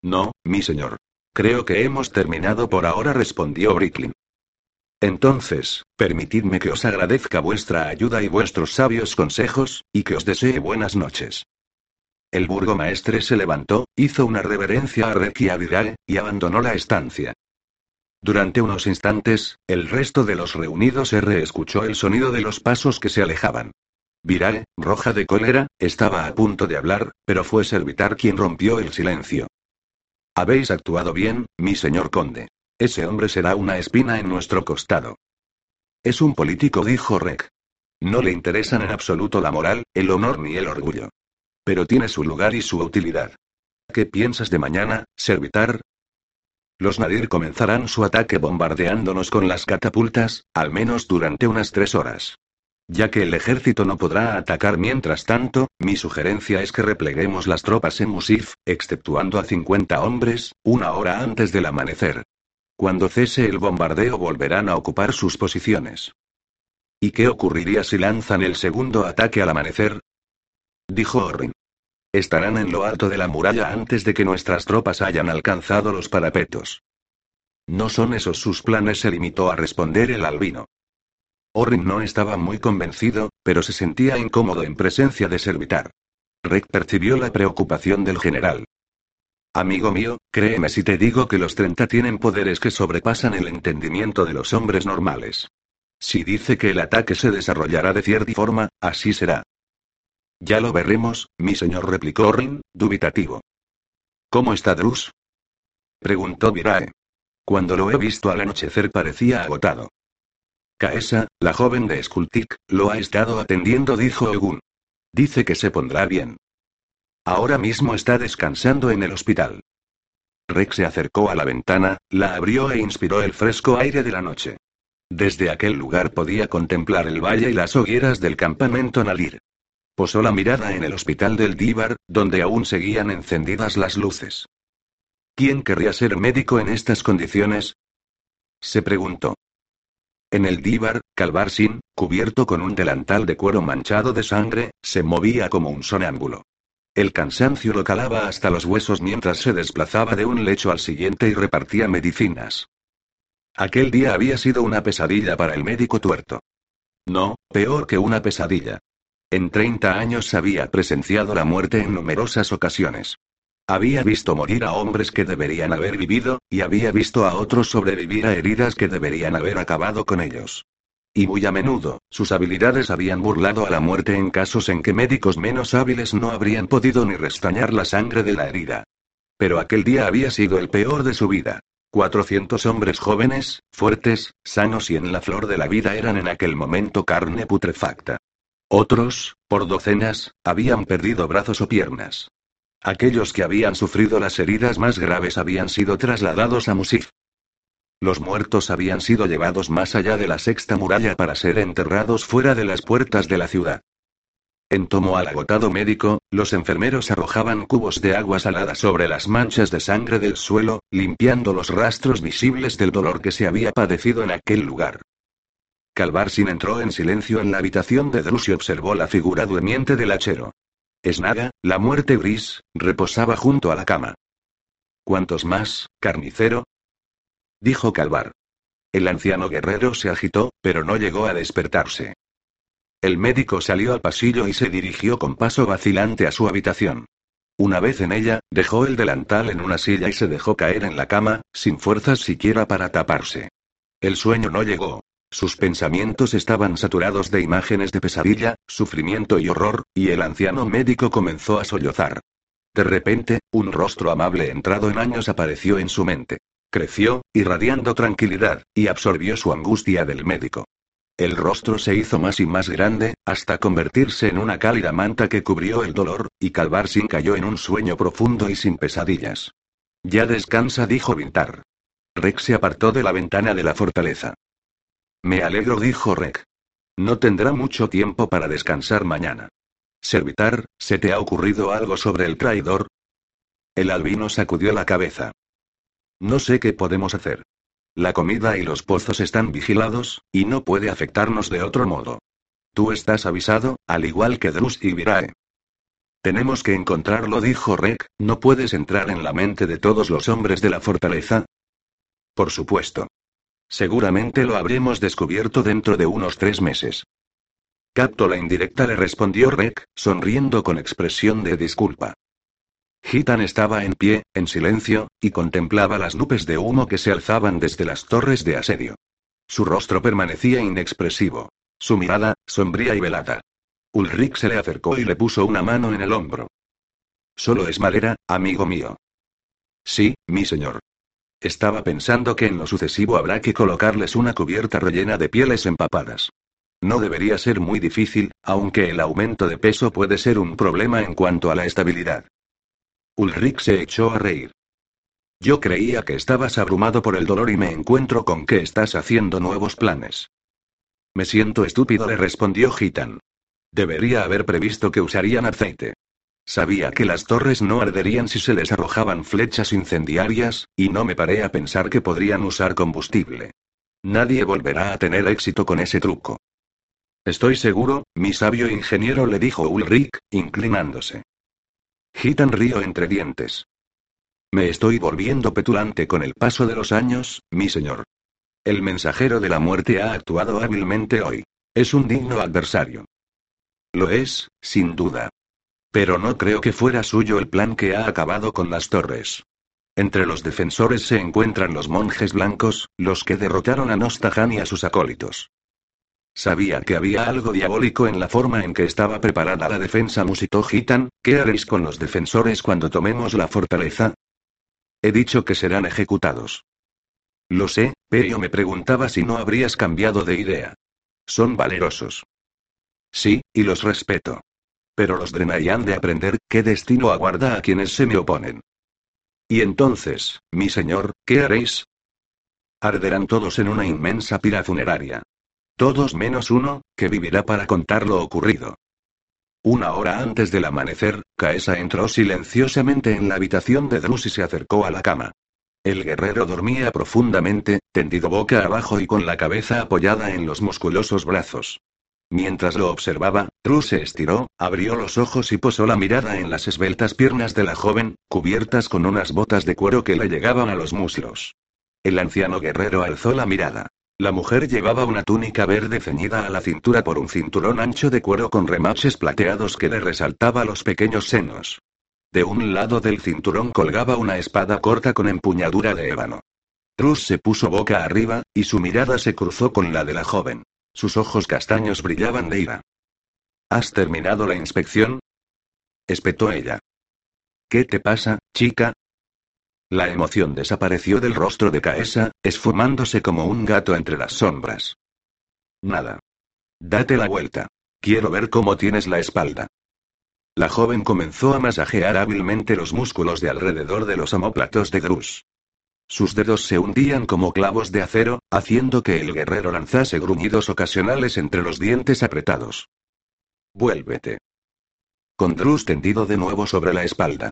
No, mi señor. Creo que hemos terminado por ahora, respondió Bricklin. Entonces, permitidme que os agradezca vuestra ayuda y vuestros sabios consejos, y que os desee buenas noches. El burgomaestre se levantó, hizo una reverencia a Rek y a Vidal, y abandonó la estancia. Durante unos instantes, el resto de los reunidos R escuchó el sonido de los pasos que se alejaban. Viral, roja de cólera, estaba a punto de hablar, pero fue Servitar quien rompió el silencio. Habéis actuado bien, mi señor conde. Ese hombre será una espina en nuestro costado. Es un político, dijo Rek. No le interesan en absoluto la moral, el honor ni el orgullo. Pero tiene su lugar y su utilidad. ¿Qué piensas de mañana, Servitar? Los Nadir comenzarán su ataque bombardeándonos con las catapultas, al menos durante unas tres horas. Ya que el ejército no podrá atacar mientras tanto, mi sugerencia es que repleguemos las tropas en Musif, exceptuando a 50 hombres, una hora antes del amanecer. Cuando cese el bombardeo volverán a ocupar sus posiciones. ¿Y qué ocurriría si lanzan el segundo ataque al amanecer? Dijo Orrin. Estarán en lo alto de la muralla antes de que nuestras tropas hayan alcanzado los parapetos. No son esos sus planes, se limitó a responder el albino. Orrin no estaba muy convencido, pero se sentía incómodo en presencia de Servitar. Rick percibió la preocupación del general. Amigo mío, créeme si te digo que los 30 tienen poderes que sobrepasan el entendimiento de los hombres normales. Si dice que el ataque se desarrollará de cierta forma, así será. Ya lo veremos, mi señor replicó Orrin, dubitativo. ¿Cómo está Drus? preguntó Virae. Cuando lo he visto al anochecer parecía agotado. Kaesa, la joven de Skultik, lo ha estado atendiendo, dijo Ogun. Dice que se pondrá bien. Ahora mismo está descansando en el hospital. Rex se acercó a la ventana, la abrió e inspiró el fresco aire de la noche. Desde aquel lugar podía contemplar el valle y las hogueras del campamento Nalir. Posó la mirada en el hospital del Díbar, donde aún seguían encendidas las luces. ¿Quién querría ser médico en estas condiciones? Se preguntó. En el dívar, Calvarsin, cubierto con un delantal de cuero manchado de sangre, se movía como un sonámbulo. El cansancio lo calaba hasta los huesos mientras se desplazaba de un lecho al siguiente y repartía medicinas. Aquel día había sido una pesadilla para el médico tuerto. No, peor que una pesadilla. En 30 años había presenciado la muerte en numerosas ocasiones. Había visto morir a hombres que deberían haber vivido, y había visto a otros sobrevivir a heridas que deberían haber acabado con ellos. Y muy a menudo, sus habilidades habían burlado a la muerte en casos en que médicos menos hábiles no habrían podido ni restañar la sangre de la herida. Pero aquel día había sido el peor de su vida. 400 hombres jóvenes, fuertes, sanos y en la flor de la vida eran en aquel momento carne putrefacta. Otros, por docenas, habían perdido brazos o piernas. Aquellos que habían sufrido las heridas más graves habían sido trasladados a Musif. Los muertos habían sido llevados más allá de la sexta muralla para ser enterrados fuera de las puertas de la ciudad. En tomo al agotado médico, los enfermeros arrojaban cubos de agua salada sobre las manchas de sangre del suelo, limpiando los rastros visibles del dolor que se había padecido en aquel lugar. Calvarsin entró en silencio en la habitación de Drus y observó la figura durmiente del hachero. Esnaga, la muerte gris, reposaba junto a la cama. ¿Cuántos más, carnicero? Dijo Calvar. El anciano guerrero se agitó, pero no llegó a despertarse. El médico salió al pasillo y se dirigió con paso vacilante a su habitación. Una vez en ella, dejó el delantal en una silla y se dejó caer en la cama, sin fuerzas siquiera para taparse. El sueño no llegó. Sus pensamientos estaban saturados de imágenes de pesadilla, sufrimiento y horror, y el anciano médico comenzó a sollozar. De repente, un rostro amable entrado en años apareció en su mente. Creció, irradiando tranquilidad, y absorbió su angustia del médico. El rostro se hizo más y más grande, hasta convertirse en una cálida manta que cubrió el dolor, y Calvarsin cayó en un sueño profundo y sin pesadillas. Ya descansa, dijo Vintar. Rex se apartó de la ventana de la fortaleza. Me alegro, dijo Rek. No tendrá mucho tiempo para descansar mañana. Servitar, ¿se te ha ocurrido algo sobre el traidor? El albino sacudió la cabeza. No sé qué podemos hacer. La comida y los pozos están vigilados, y no puede afectarnos de otro modo. Tú estás avisado, al igual que Drus y Virae. Tenemos que encontrarlo, dijo Rek, ¿no puedes entrar en la mente de todos los hombres de la fortaleza? Por supuesto. Seguramente lo habremos descubierto dentro de unos tres meses. Capto la indirecta, le respondió Rek, sonriendo con expresión de disculpa. Gitan estaba en pie, en silencio, y contemplaba las nubes de humo que se alzaban desde las torres de asedio. Su rostro permanecía inexpresivo. Su mirada, sombría y velada. Ulrich se le acercó y le puso una mano en el hombro. Solo es madera, amigo mío. Sí, mi señor. Estaba pensando que en lo sucesivo habrá que colocarles una cubierta rellena de pieles empapadas. No debería ser muy difícil, aunque el aumento de peso puede ser un problema en cuanto a la estabilidad. Ulrich se echó a reír. Yo creía que estabas abrumado por el dolor y me encuentro con que estás haciendo nuevos planes. Me siento estúpido, le respondió Gitan. Debería haber previsto que usarían aceite. Sabía que las torres no arderían si se les arrojaban flechas incendiarias, y no me paré a pensar que podrían usar combustible. Nadie volverá a tener éxito con ese truco. Estoy seguro, mi sabio ingeniero le dijo Ulrich, inclinándose. Gitan río entre dientes. Me estoy volviendo petulante con el paso de los años, mi señor. El mensajero de la muerte ha actuado hábilmente hoy. Es un digno adversario. Lo es, sin duda. Pero no creo que fuera suyo el plan que ha acabado con las torres. Entre los defensores se encuentran los monjes blancos, los que derrotaron a Nostahan y a sus acólitos. Sabía que había algo diabólico en la forma en que estaba preparada la defensa, musitó Gitan. ¿Qué haréis con los defensores cuando tomemos la fortaleza? He dicho que serán ejecutados. Lo sé, pero me preguntaba si no habrías cambiado de idea. Son valerosos. Sí, y los respeto. Pero los drenarían de aprender qué destino aguarda a quienes se me oponen. Y entonces, mi señor, ¿qué haréis? Arderán todos en una inmensa pira funeraria. Todos menos uno, que vivirá para contar lo ocurrido. Una hora antes del amanecer, Caesa entró silenciosamente en la habitación de Drus y se acercó a la cama. El guerrero dormía profundamente, tendido boca abajo y con la cabeza apoyada en los musculosos brazos. Mientras lo observaba, Drus se estiró, abrió los ojos y posó la mirada en las esbeltas piernas de la joven, cubiertas con unas botas de cuero que le llegaban a los muslos. El anciano guerrero alzó la mirada. La mujer llevaba una túnica verde ceñida a la cintura por un cinturón ancho de cuero con remaches plateados que le resaltaba los pequeños senos. De un lado del cinturón colgaba una espada corta con empuñadura de ébano. Trus se puso boca arriba, y su mirada se cruzó con la de la joven. Sus ojos castaños brillaban de ira. ¿Has terminado la inspección? espetó ella. ¿Qué te pasa, chica? La emoción desapareció del rostro de Caesa, esfumándose como un gato entre las sombras. Nada. Date la vuelta. Quiero ver cómo tienes la espalda. La joven comenzó a masajear hábilmente los músculos de alrededor de los omóplatos de Grus. Sus dedos se hundían como clavos de acero, haciendo que el guerrero lanzase gruñidos ocasionales entre los dientes apretados. Vuélvete. Con Drus tendido de nuevo sobre la espalda.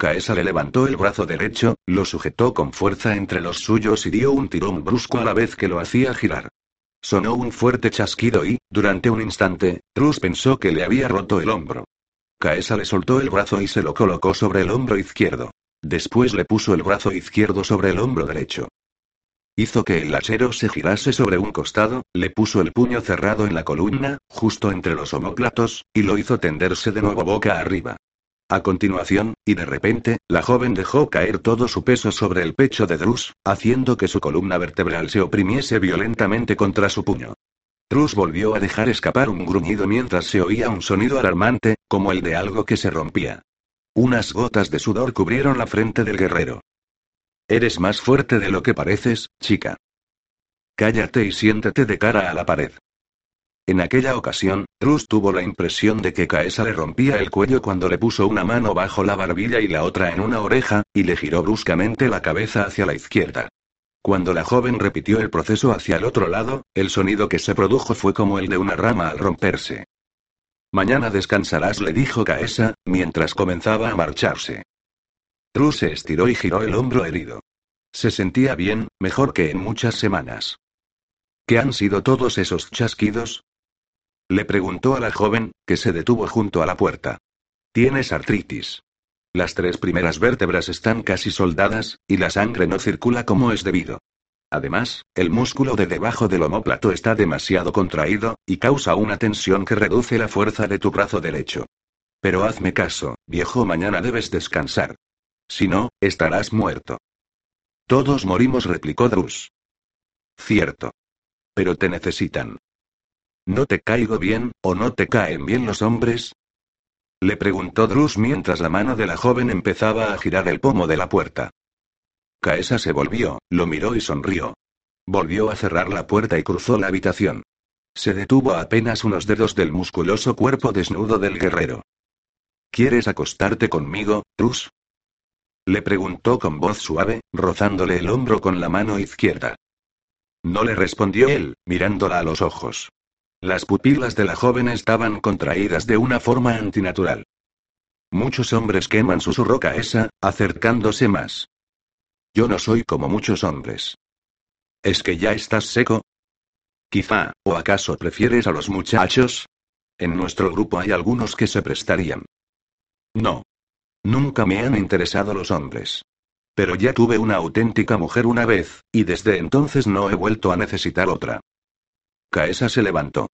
Caesa le levantó el brazo derecho, lo sujetó con fuerza entre los suyos y dio un tirón brusco a la vez que lo hacía girar. Sonó un fuerte chasquido y, durante un instante, Trus pensó que le había roto el hombro. Caesa le soltó el brazo y se lo colocó sobre el hombro izquierdo. Después le puso el brazo izquierdo sobre el hombro derecho. Hizo que el hachero se girase sobre un costado, le puso el puño cerrado en la columna, justo entre los homóplatos, y lo hizo tenderse de nuevo boca arriba. A continuación, y de repente, la joven dejó caer todo su peso sobre el pecho de Drus, haciendo que su columna vertebral se oprimiese violentamente contra su puño. Drus volvió a dejar escapar un gruñido mientras se oía un sonido alarmante, como el de algo que se rompía. Unas gotas de sudor cubrieron la frente del guerrero. Eres más fuerte de lo que pareces, chica. Cállate y siéntate de cara a la pared. En aquella ocasión, Trus tuvo la impresión de que Kaesa le rompía el cuello cuando le puso una mano bajo la barbilla y la otra en una oreja, y le giró bruscamente la cabeza hacia la izquierda. Cuando la joven repitió el proceso hacia el otro lado, el sonido que se produjo fue como el de una rama al romperse. Mañana descansarás, le dijo Kaesa, mientras comenzaba a marcharse. Trus se estiró y giró el hombro herido. Se sentía bien, mejor que en muchas semanas. ¿Qué han sido todos esos chasquidos? Le preguntó a la joven, que se detuvo junto a la puerta. Tienes artritis. Las tres primeras vértebras están casi soldadas, y la sangre no circula como es debido. Además, el músculo de debajo del omóplato está demasiado contraído, y causa una tensión que reduce la fuerza de tu brazo derecho. Pero hazme caso, viejo, mañana debes descansar. Si no, estarás muerto. Todos morimos, replicó Drus. Cierto. Pero te necesitan. ¿No te caigo bien, o no te caen bien los hombres? Le preguntó Drus mientras la mano de la joven empezaba a girar el pomo de la puerta. Kaesa se volvió, lo miró y sonrió. Volvió a cerrar la puerta y cruzó la habitación. Se detuvo a apenas unos dedos del musculoso cuerpo desnudo del guerrero. ¿Quieres acostarte conmigo, Drus? Le preguntó con voz suave, rozándole el hombro con la mano izquierda. No le respondió él, mirándola a los ojos. Las pupilas de la joven estaban contraídas de una forma antinatural. Muchos hombres queman, susurró esa, acercándose más. Yo no soy como muchos hombres. ¿Es que ya estás seco? Quizá, ¿o acaso prefieres a los muchachos? En nuestro grupo hay algunos que se prestarían. No. Nunca me han interesado los hombres. Pero ya tuve una auténtica mujer una vez, y desde entonces no he vuelto a necesitar otra. Kaesa se levantó.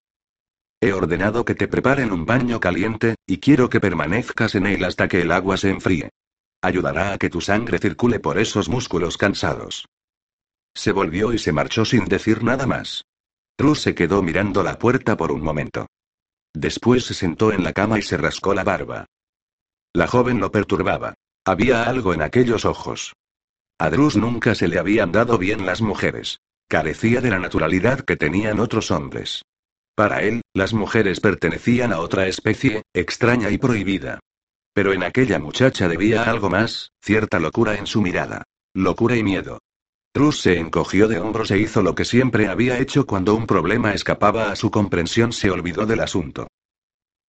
He ordenado que te preparen un baño caliente, y quiero que permanezcas en él hasta que el agua se enfríe. Ayudará a que tu sangre circule por esos músculos cansados. Se volvió y se marchó sin decir nada más. Trus se quedó mirando la puerta por un momento. Después se sentó en la cama y se rascó la barba. La joven lo perturbaba. Había algo en aquellos ojos. A Drus nunca se le habían dado bien las mujeres. Carecía de la naturalidad que tenían otros hombres. Para él, las mujeres pertenecían a otra especie, extraña y prohibida. Pero en aquella muchacha debía algo más, cierta locura en su mirada. Locura y miedo. Trus se encogió de hombros e hizo lo que siempre había hecho cuando un problema escapaba a su comprensión, se olvidó del asunto.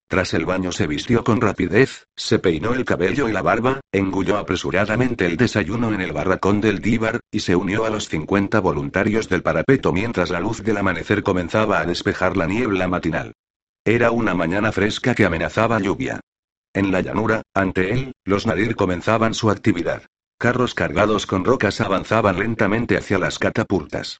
Tras el baño se vistió con rapidez, se peinó el cabello y la barba, engulló apresuradamente el desayuno en el barracón del Díbar, y se unió a los 50 voluntarios del parapeto mientras la luz del amanecer comenzaba a despejar la niebla matinal. Era una mañana fresca que amenazaba lluvia. En la llanura, ante él, los Nadir comenzaban su actividad. Carros cargados con rocas avanzaban lentamente hacia las catapultas.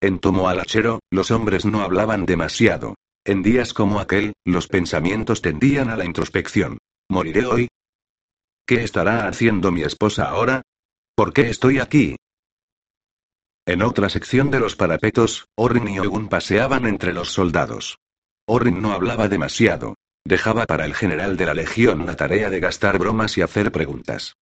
En Tomo Alachero, los hombres no hablaban demasiado. En días como aquel, los pensamientos tendían a la introspección. ¿Moriré hoy? ¿Qué estará haciendo mi esposa ahora? ¿Por qué estoy aquí? En otra sección de los parapetos, Orrin y Ogun paseaban entre los soldados. Orrin no hablaba demasiado. Dejaba para el general de la legión la tarea de gastar bromas y hacer preguntas.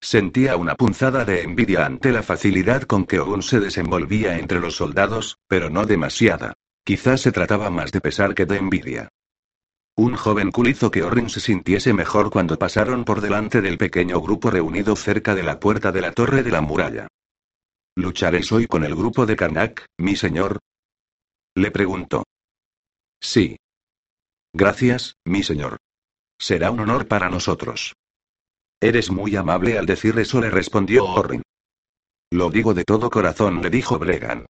Sentía una punzada de envidia ante la facilidad con que Ogun se desenvolvía entre los soldados, pero no demasiada. Quizás se trataba más de pesar que de envidia. Un joven cool hizo que Orrin se sintiese mejor cuando pasaron por delante del pequeño grupo reunido cerca de la puerta de la torre de la muralla. ¿Lucharéis hoy con el grupo de Karnak, mi señor? Le preguntó. Sí. Gracias, mi señor. Será un honor para nosotros. Eres muy amable al decir eso, le respondió Orrin. Lo digo de todo corazón, le dijo Bregan.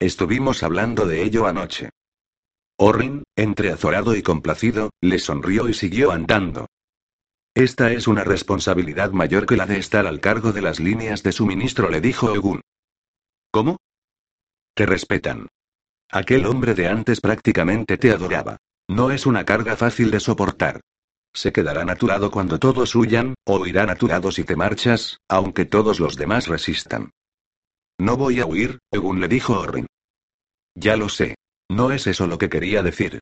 Estuvimos hablando de ello anoche. Orrin, entre azorado y complacido, le sonrió y siguió andando. Esta es una responsabilidad mayor que la de estar al cargo de las líneas de suministro, le dijo Ogun. ¿Cómo? Te respetan. Aquel hombre de antes prácticamente te adoraba. No es una carga fácil de soportar. Se quedarán a cuando todos huyan, o irán a si te marchas, aunque todos los demás resistan. No voy a huir, según le dijo Orrin. Ya lo sé. No es eso lo que quería decir.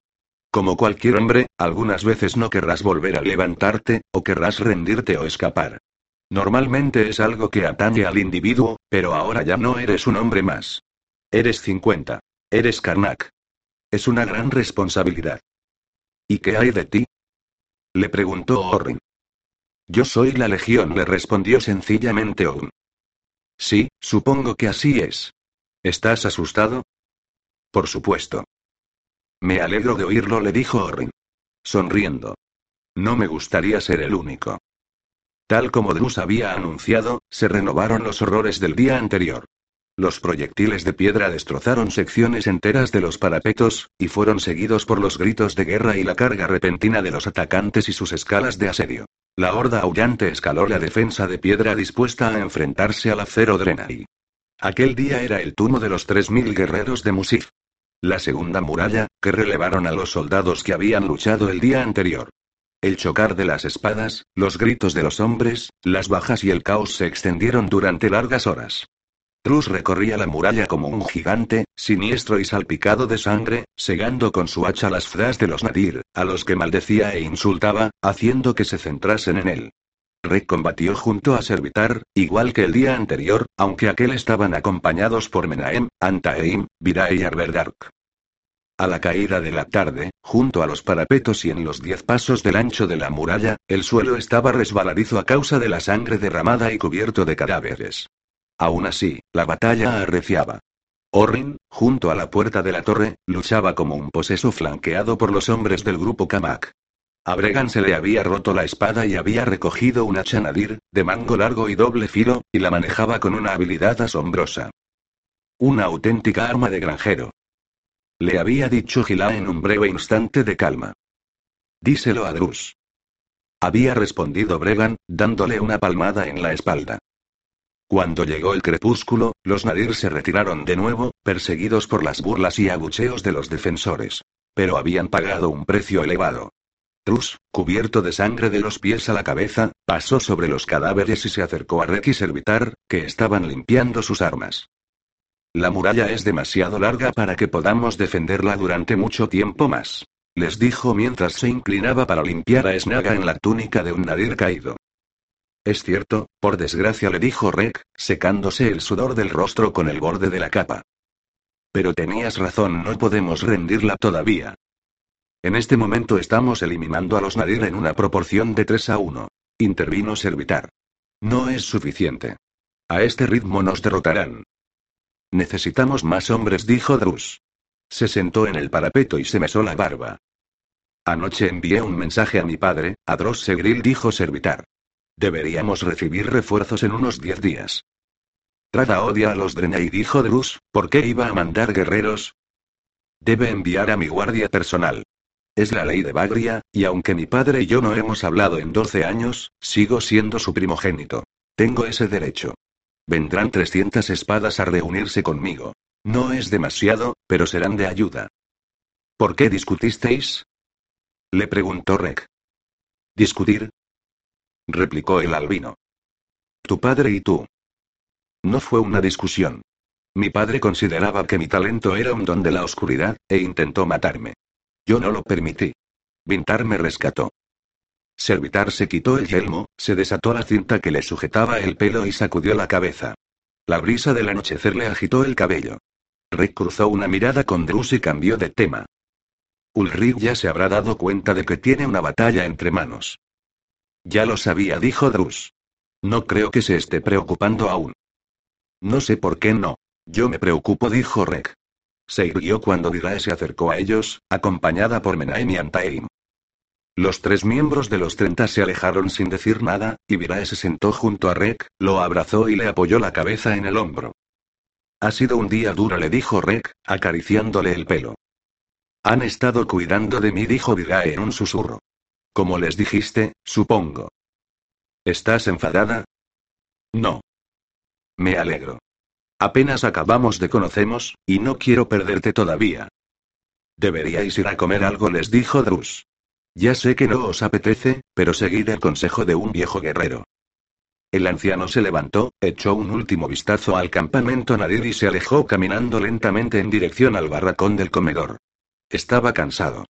Como cualquier hombre, algunas veces no querrás volver a levantarte, o querrás rendirte o escapar. Normalmente es algo que atañe al individuo, pero ahora ya no eres un hombre más. Eres 50. Eres Karnak. Es una gran responsabilidad. ¿Y qué hay de ti? Le preguntó Orrin. Yo soy la Legión, le respondió sencillamente Owen. Sí, supongo que así es. ¿Estás asustado? Por supuesto. Me alegro de oírlo, le dijo Orrin. Sonriendo. No me gustaría ser el único. Tal como Drus había anunciado, se renovaron los horrores del día anterior. Los proyectiles de piedra destrozaron secciones enteras de los parapetos, y fueron seguidos por los gritos de guerra y la carga repentina de los atacantes y sus escalas de asedio. La horda aullante escaló la defensa de piedra dispuesta a enfrentarse al acero Drenai. Aquel día era el turno de los 3.000 guerreros de Musif. La segunda muralla, que relevaron a los soldados que habían luchado el día anterior. El chocar de las espadas, los gritos de los hombres, las bajas y el caos se extendieron durante largas horas. Trus recorría la muralla como un gigante, siniestro y salpicado de sangre, segando con su hacha las fras de los Nadir, a los que maldecía e insultaba, haciendo que se centrasen en él. Rek combatió junto a Servitar, igual que el día anterior, aunque aquel estaban acompañados por Menahem, Antaeim, Vira y Arberdark. A la caída de la tarde, junto a los parapetos y en los diez pasos del ancho de la muralla, el suelo estaba resbaladizo a causa de la sangre derramada y cubierto de cadáveres. Aún así, la batalla arreciaba. Orrin, junto a la puerta de la torre, luchaba como un poseso flanqueado por los hombres del grupo Kamak. A Bregan se le había roto la espada y había recogido una chanadir, de mango largo y doble filo, y la manejaba con una habilidad asombrosa. Una auténtica arma de granjero. Le había dicho Gila en un breve instante de calma. Díselo a Drus. Había respondido Bregan, dándole una palmada en la espalda. Cuando llegó el crepúsculo, los Nadir se retiraron de nuevo, perseguidos por las burlas y abucheos de los defensores. Pero habían pagado un precio elevado. Trus, cubierto de sangre de los pies a la cabeza, pasó sobre los cadáveres y se acercó a Rek y Servitar, que estaban limpiando sus armas. La muralla es demasiado larga para que podamos defenderla durante mucho tiempo más. Les dijo mientras se inclinaba para limpiar a Snaga en la túnica de un nadir caído. Es cierto, por desgracia le dijo Rek, secándose el sudor del rostro con el borde de la capa. Pero tenías razón, no podemos rendirla todavía. En este momento estamos eliminando a los Nadir en una proporción de 3 a 1. Intervino Servitar. No es suficiente. A este ritmo nos derrotarán. Necesitamos más hombres, dijo Drus. Se sentó en el parapeto y se mesó la barba. Anoche envié un mensaje a mi padre, a Dros Segril, dijo Servitar. Deberíamos recibir refuerzos en unos diez días. Trata odia a los Drenai, dijo Drus, ¿por qué iba a mandar guerreros? Debe enviar a mi guardia personal. Es la ley de Bagria, y aunque mi padre y yo no hemos hablado en 12 años, sigo siendo su primogénito. Tengo ese derecho. Vendrán 300 espadas a reunirse conmigo. No es demasiado, pero serán de ayuda. ¿Por qué discutisteis? Le preguntó Rek. ¿Discutir? Replicó el albino. Tu padre y tú. No fue una discusión. Mi padre consideraba que mi talento era un don de la oscuridad, e intentó matarme. Yo no lo permití. Vintar me rescató. Servitar se quitó el yelmo, se desató la cinta que le sujetaba el pelo y sacudió la cabeza. La brisa del anochecer le agitó el cabello. Rick cruzó una mirada con Drus y cambió de tema. Ulrich ya se habrá dado cuenta de que tiene una batalla entre manos. Ya lo sabía, dijo Drus. No creo que se esté preocupando aún. No sé por qué no. Yo me preocupo, dijo Rek. Se irguió cuando Dirae se acercó a ellos, acompañada por Menahem y Antaim. Los tres miembros de los treinta se alejaron sin decir nada, y Virae se sentó junto a Rek, lo abrazó y le apoyó la cabeza en el hombro. Ha sido un día duro, le dijo Rek, acariciándole el pelo. Han estado cuidando de mí, dijo Virae en un susurro. Como les dijiste, supongo. ¿Estás enfadada? No. Me alegro. Apenas acabamos de conocernos, y no quiero perderte todavía. Deberíais ir a comer algo, les dijo Drus. Ya sé que no os apetece, pero seguid el consejo de un viejo guerrero. El anciano se levantó, echó un último vistazo al campamento Nadir y se alejó caminando lentamente en dirección al barracón del comedor. Estaba cansado.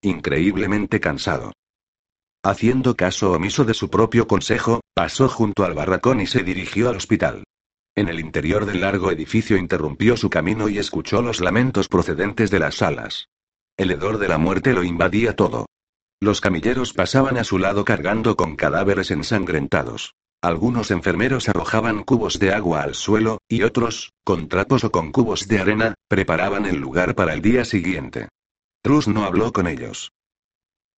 Increíblemente cansado. Haciendo caso omiso de su propio consejo, pasó junto al barracón y se dirigió al hospital. En el interior del largo edificio interrumpió su camino y escuchó los lamentos procedentes de las salas. El hedor de la muerte lo invadía todo. Los camilleros pasaban a su lado cargando con cadáveres ensangrentados. Algunos enfermeros arrojaban cubos de agua al suelo, y otros, con trapos o con cubos de arena, preparaban el lugar para el día siguiente. Trus no habló con ellos.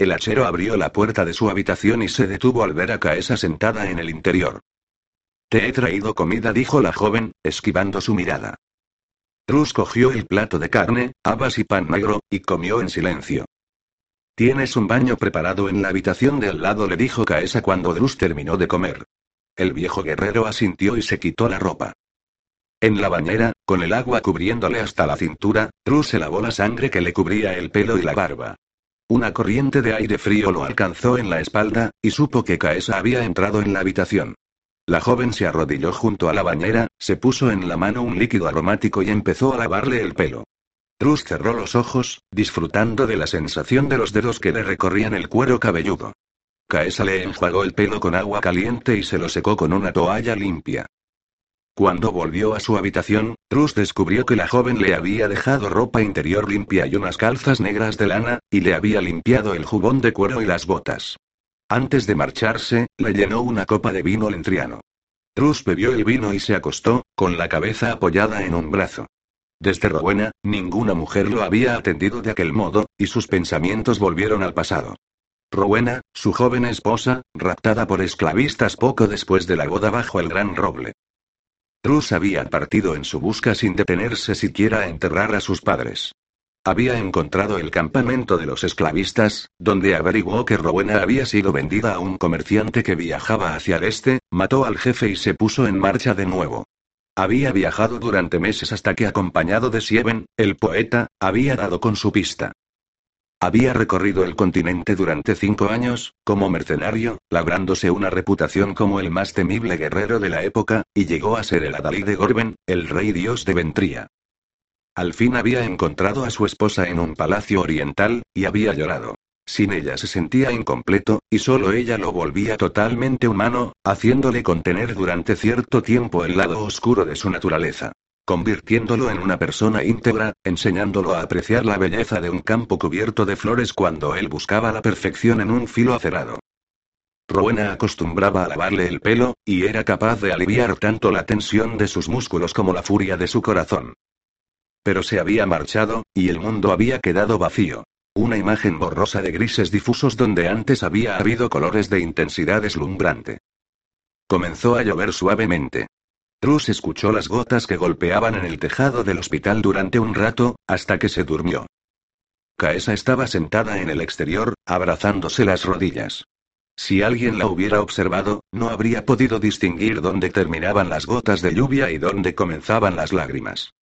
El hachero abrió la puerta de su habitación y se detuvo al ver a Caesa sentada en el interior. Te he traído comida, dijo la joven, esquivando su mirada. Trus cogió el plato de carne, habas y pan negro, y comió en silencio. Tienes un baño preparado en la habitación de al lado, le dijo Caesa cuando Drus terminó de comer. El viejo guerrero asintió y se quitó la ropa. En la bañera, con el agua cubriéndole hasta la cintura, Trus se lavó la sangre que le cubría el pelo y la barba. Una corriente de aire frío lo alcanzó en la espalda, y supo que Caesa había entrado en la habitación. La joven se arrodilló junto a la bañera, se puso en la mano un líquido aromático y empezó a lavarle el pelo. Trus cerró los ojos, disfrutando de la sensación de los dedos que le recorrían el cuero cabelludo. Caesa le enjuagó el pelo con agua caliente y se lo secó con una toalla limpia. Cuando volvió a su habitación, Trus descubrió que la joven le había dejado ropa interior limpia y unas calzas negras de lana, y le había limpiado el jubón de cuero y las botas. Antes de marcharse, le llenó una copa de vino lentriano. Trus bebió el vino y se acostó, con la cabeza apoyada en un brazo. Desde Rowena, ninguna mujer lo había atendido de aquel modo, y sus pensamientos volvieron al pasado. Rowena, su joven esposa, raptada por esclavistas poco después de la boda bajo el gran roble. Trus había partido en su busca sin detenerse siquiera a enterrar a sus padres. Había encontrado el campamento de los esclavistas, donde averiguó que Rowena había sido vendida a un comerciante que viajaba hacia el este, mató al jefe y se puso en marcha de nuevo. Había viajado durante meses hasta que acompañado de Sieven, el poeta, había dado con su pista. Había recorrido el continente durante cinco años, como mercenario, labrándose una reputación como el más temible guerrero de la época, y llegó a ser el Adalí de Gorben, el rey dios de Ventría. Al fin había encontrado a su esposa en un palacio oriental, y había llorado. Sin ella se sentía incompleto, y solo ella lo volvía totalmente humano, haciéndole contener durante cierto tiempo el lado oscuro de su naturaleza convirtiéndolo en una persona íntegra, enseñándolo a apreciar la belleza de un campo cubierto de flores cuando él buscaba la perfección en un filo acerado. Rowena acostumbraba a lavarle el pelo, y era capaz de aliviar tanto la tensión de sus músculos como la furia de su corazón. Pero se había marchado, y el mundo había quedado vacío. Una imagen borrosa de grises difusos donde antes había habido colores de intensidad deslumbrante. Comenzó a llover suavemente. Trus escuchó las gotas que golpeaban en el tejado del hospital durante un rato, hasta que se durmió. Caesa estaba sentada en el exterior, abrazándose las rodillas. Si alguien la hubiera observado, no habría podido distinguir dónde terminaban las gotas de lluvia y dónde comenzaban las lágrimas.